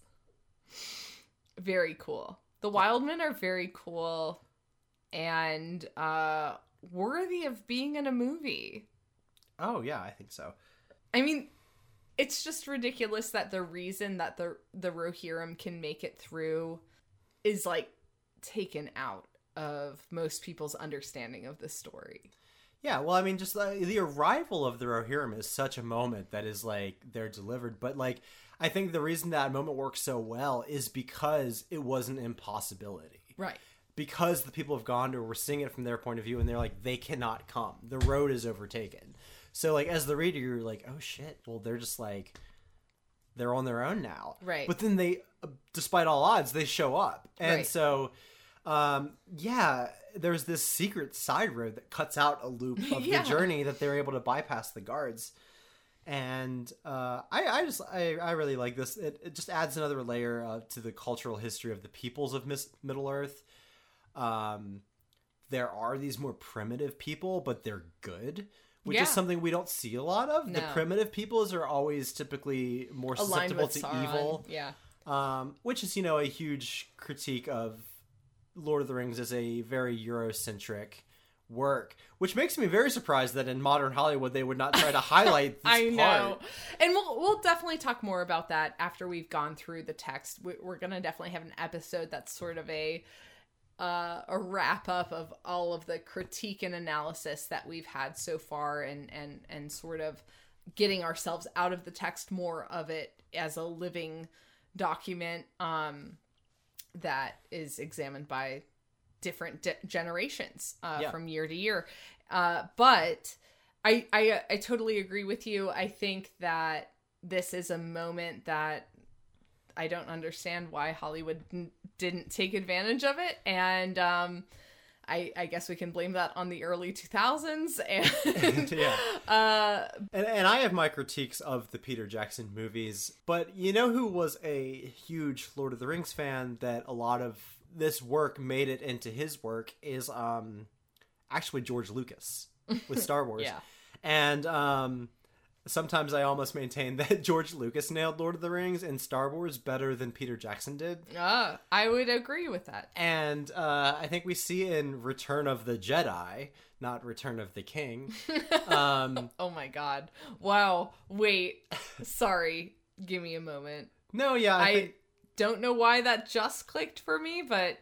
Very cool. The Wildmen are very cool and uh worthy of being in a movie. Oh yeah, I think so. I mean, it's just ridiculous that the reason that the the Rohirrim can make it through is like taken out of most people's understanding of the story. Yeah, well, I mean, just uh, the arrival of the Rohirrim is such a moment that is like they're delivered, but like I think the reason that moment works so well is because it was an impossibility. Right. Because the people of Gondor were seeing it from their point of view, and they're like, they cannot come. The road is overtaken. So, like, as the reader, you're like, oh shit. Well, they're just like, they're on their own now. Right. But then they, uh, despite all odds, they show up, and Right. so, um, yeah, there's this secret side road that cuts out a loop of Yeah. the journey that they're able to bypass the guards. And uh, I, I just, I, I really like this. It, it just adds another layer uh, to the cultural history of the peoples of Mis- Middle Earth. Um, there are these more primitive people, but they're good, which Yeah. is something we don't see a lot of. The primitive peoples are always typically more susceptible to Sauron. evil Yeah. um, which is you know a huge critique of Lord of the Rings as a very Eurocentric work, which makes me very surprised that in modern Hollywood they would not try to highlight this I know. And we'll we'll definitely talk more about that after we've gone through the text. We- We're going to definitely have an episode that's sort of a uh, a wrap up of all of the critique and analysis that we've had so far and and and sort of getting ourselves out of the text more of it as a living document um that is examined by different de- generations uh, Yeah. from year to year. Uh, but I, I I totally agree with you. I think that this is a moment that I don't understand why Hollywood n- didn't take advantage of it, and um, I I guess we can blame that on the early 2000s. And Yeah. uh, And, and I have my critiques of the Peter Jackson movies, but you know who was a huge Lord of the Rings fan that a lot of this work made it into his work is um actually George Lucas with Star Wars. Yeah. And um sometimes I almost maintain that George Lucas nailed Lord of the Rings and Star Wars better than Peter Jackson did. uh, I would agree with that. And uh, I think we see in Return of the Jedi, not Return of the King. Um, Oh my god! Wow. Wait. Sorry. Give me a moment. no, yeah, I, I think, don't know why that just clicked for me, but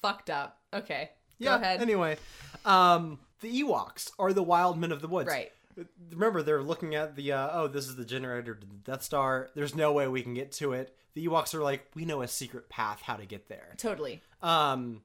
fucked up. Okay. yeah. Go ahead. Anyway, um, the Ewoks are the wild men of the woods. Right. Remember, they're looking at the uh, oh, this is the generator to the Death Star. There's no way we can get to it. The Ewoks are like, we know a secret path how to get there. Totally. Um,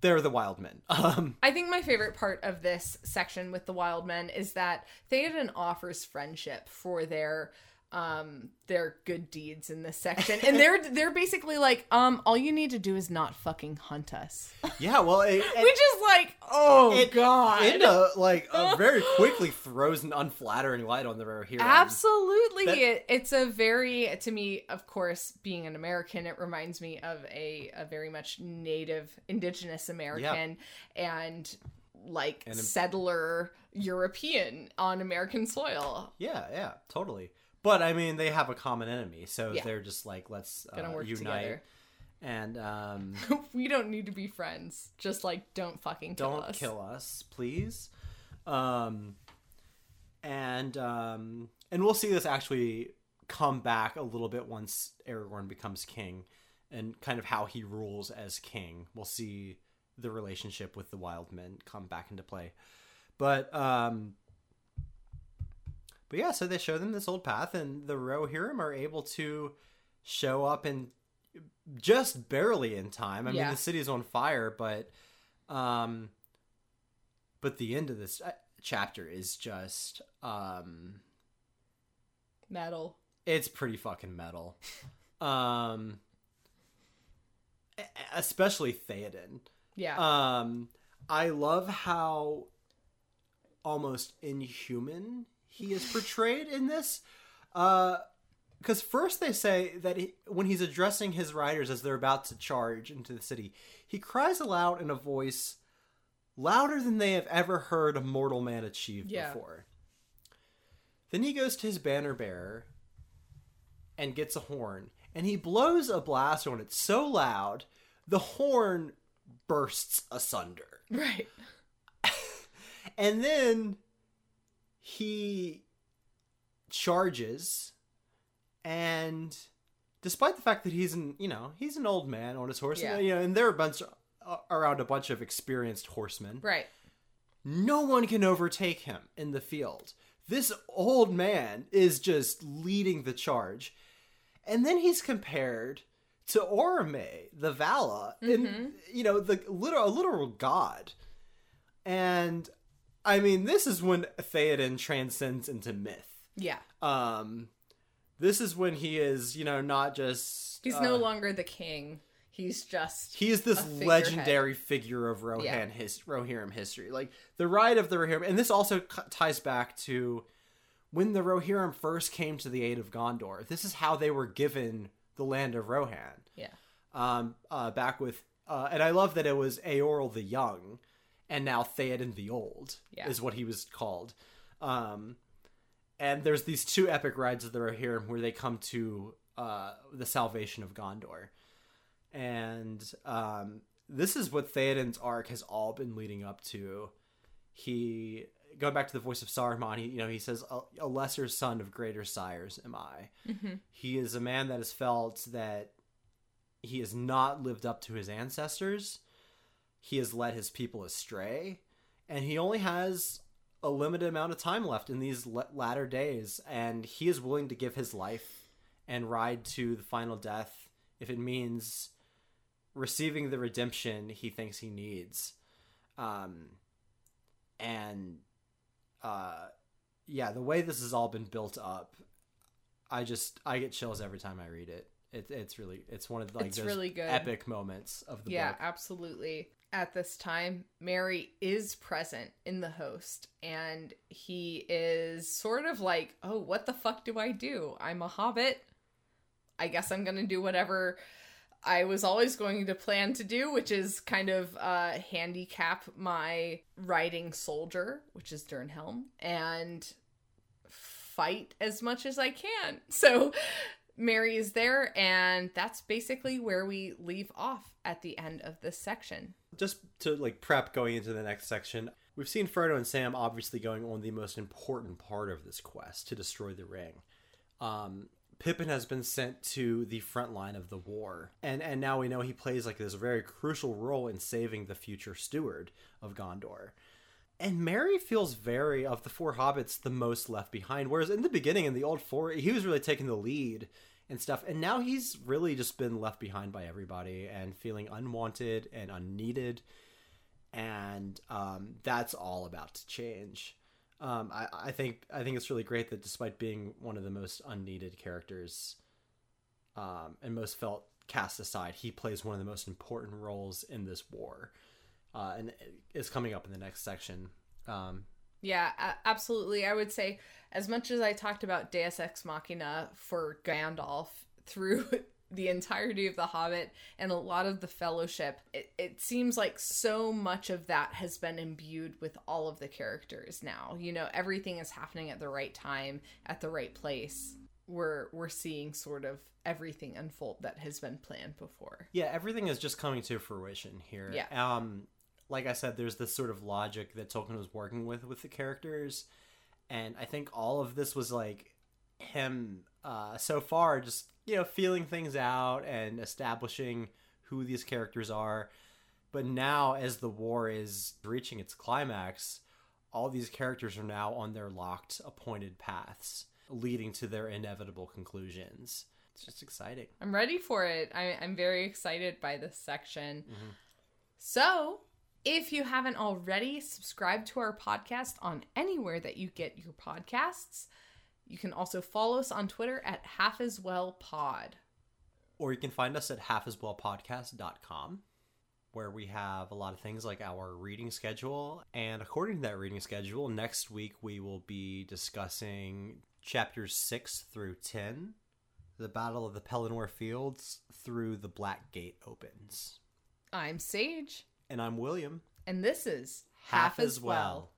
they're the wild men. Um, I think my favorite part of this section with the wild men is that Theoden offers friendship for their um their good deeds in this section. And they're they're basically like, um, all you need to do is not fucking hunt us. yeah, well, it, it, Which is like, oh it, god. it uh, like uh, very quickly throws an unflattering light on the Rohirrim. Absolutely. That- it, it's a very, to me, of course, being an American, it reminds me of a, a very much native, indigenous American and like And settler European on American soil. Yeah, yeah, totally. But I mean, they have a common enemy, so Yeah. they're just like, let's uh, work unite. together. And um, we don't need to be friends. Just like don't fucking kill don't us. kill us, please. Um, and um, and we'll see this actually come back a little bit once Aragorn becomes king, and kind of how he rules as king. We'll see the relationship with the wild men come back into play. But um, but yeah, so they show them this old path, and the Rohirrim are able to show up in just barely in time. I Yeah. mean, the city's on fire, but um, but the end of this uh, chapter is just um, Metal. it's pretty fucking metal. um, especially Theoden. Yeah. Um, I love how almost inhuman he is portrayed in this. Uh, because first they say that he, when he's addressing his riders as they're about to charge into the city, he cries aloud in a voice louder than they have ever heard a mortal man achieve Yeah. before. Then he goes to his banner bearer and gets a horn, and he blows a blast on it so loud the horn bursts asunder. right. And then he charges and despite the fact that he's an you know he's an old man on his horse Yeah. you know and there are a bunch uh, around a bunch of experienced horsemen Right. no one can overtake him in the field this old man is just leading the charge and then he's compared to Orome, the Vala, and you know the literal, a literal god. And I mean, this is when Theoden transcends into myth. Yeah. Um, this is when he is, you know, not just He's uh, no longer the king. He's just he is this legendary figure of Rohan Yeah. his Rohirrim history. Like the ride of the Rohirrim, and this also c- ties back to when the Rohirrim first came to the aid of Gondor. This is how they were given the land of Rohan. yeah. Um, uh, back with, uh, and I love that it was Eorl the Young, and now Theoden the Old Yeah. is what he was called. Um, and there's these two epic rides of the Rohirrim where they come to uh, the salvation of Gondor, and um, this is what Theoden's arc has all been leading up to. He going back to the voice of Saruman. He, you know, he says, "A, a lesser son of greater sires am I." He is a man that has felt that he has not lived up to his ancestors. He has led his people astray, and he only has a limited amount of time left in these l- latter days, and he is willing to give his life and ride to the final death if it means receiving the redemption he thinks he needs. Um, and uh, yeah, the way this has all been built up, I just I get chills every time I read it. It, it's really it's one of the, like It's those really good. epic moments of the book. yeah, book. absolutely. At this time, Merry is present in the host, and he is sort of like, Oh, what the fuck do I do? I'm a hobbit. I guess I'm gonna do whatever I was always going to plan to do, which is kind of uh, handicap my riding soldier, which is Dernhelm, and fight as much as I can. So Merry is there, and that's basically where we leave off at the end of this section. just to like prep going into the next section, we've seen Frodo and Sam obviously going on the most important part of this quest to destroy the ring. Um, Pippin has been sent to the front line of the war, and and now we know he plays like this very crucial role in saving the future steward of Gondor. And Merry feels very of the four hobbits the most left behind. Whereas in the beginning in the old four, he was really taking the lead and stuff. And now he's really just been left behind by everybody and feeling unwanted and unneeded. And um, that's all about to change. Um, I, I think I think it's really great that despite being one of the most unneeded characters um, and most felt cast aside, he plays one of the most important roles in this war, uh, and is coming up in the next section. Um, Yeah, absolutely. I would say, as much as I talked about Deus Ex Machina for Gandalf through the entirety of The Hobbit and a lot of the Fellowship, it, it seems like so much of that has been imbued with all of the characters now. You know, everything is happening at the right time, at the right place. we're we're seeing sort of everything unfold that has been planned before. Yeah, everything is just coming to fruition here. Yeah. Um, like I said, there's this sort of logic that Tolkien was working with with the characters, and I think all of this was like him uh, so far just you know feeling things out and establishing who these characters are. But now, as the war is reaching its climax, all these characters are now on their locked, appointed paths, leading to their inevitable conclusions. It's just exciting. I'm ready for it. I, I'm very excited by this section. So, if you haven't already, subscribe to our podcast on anywhere that you get your podcasts. You can also follow us on Twitter at Half As Well Pod. Or you can find us at halfaswellpodcast.com, where we have a lot of things like our reading schedule. And according to that reading schedule, next week we will be discussing chapters 6 through 10, the Battle of the Pelennor Fields through the Black Gate opens. I'm Sage, And I'm William. and this is Half, as well.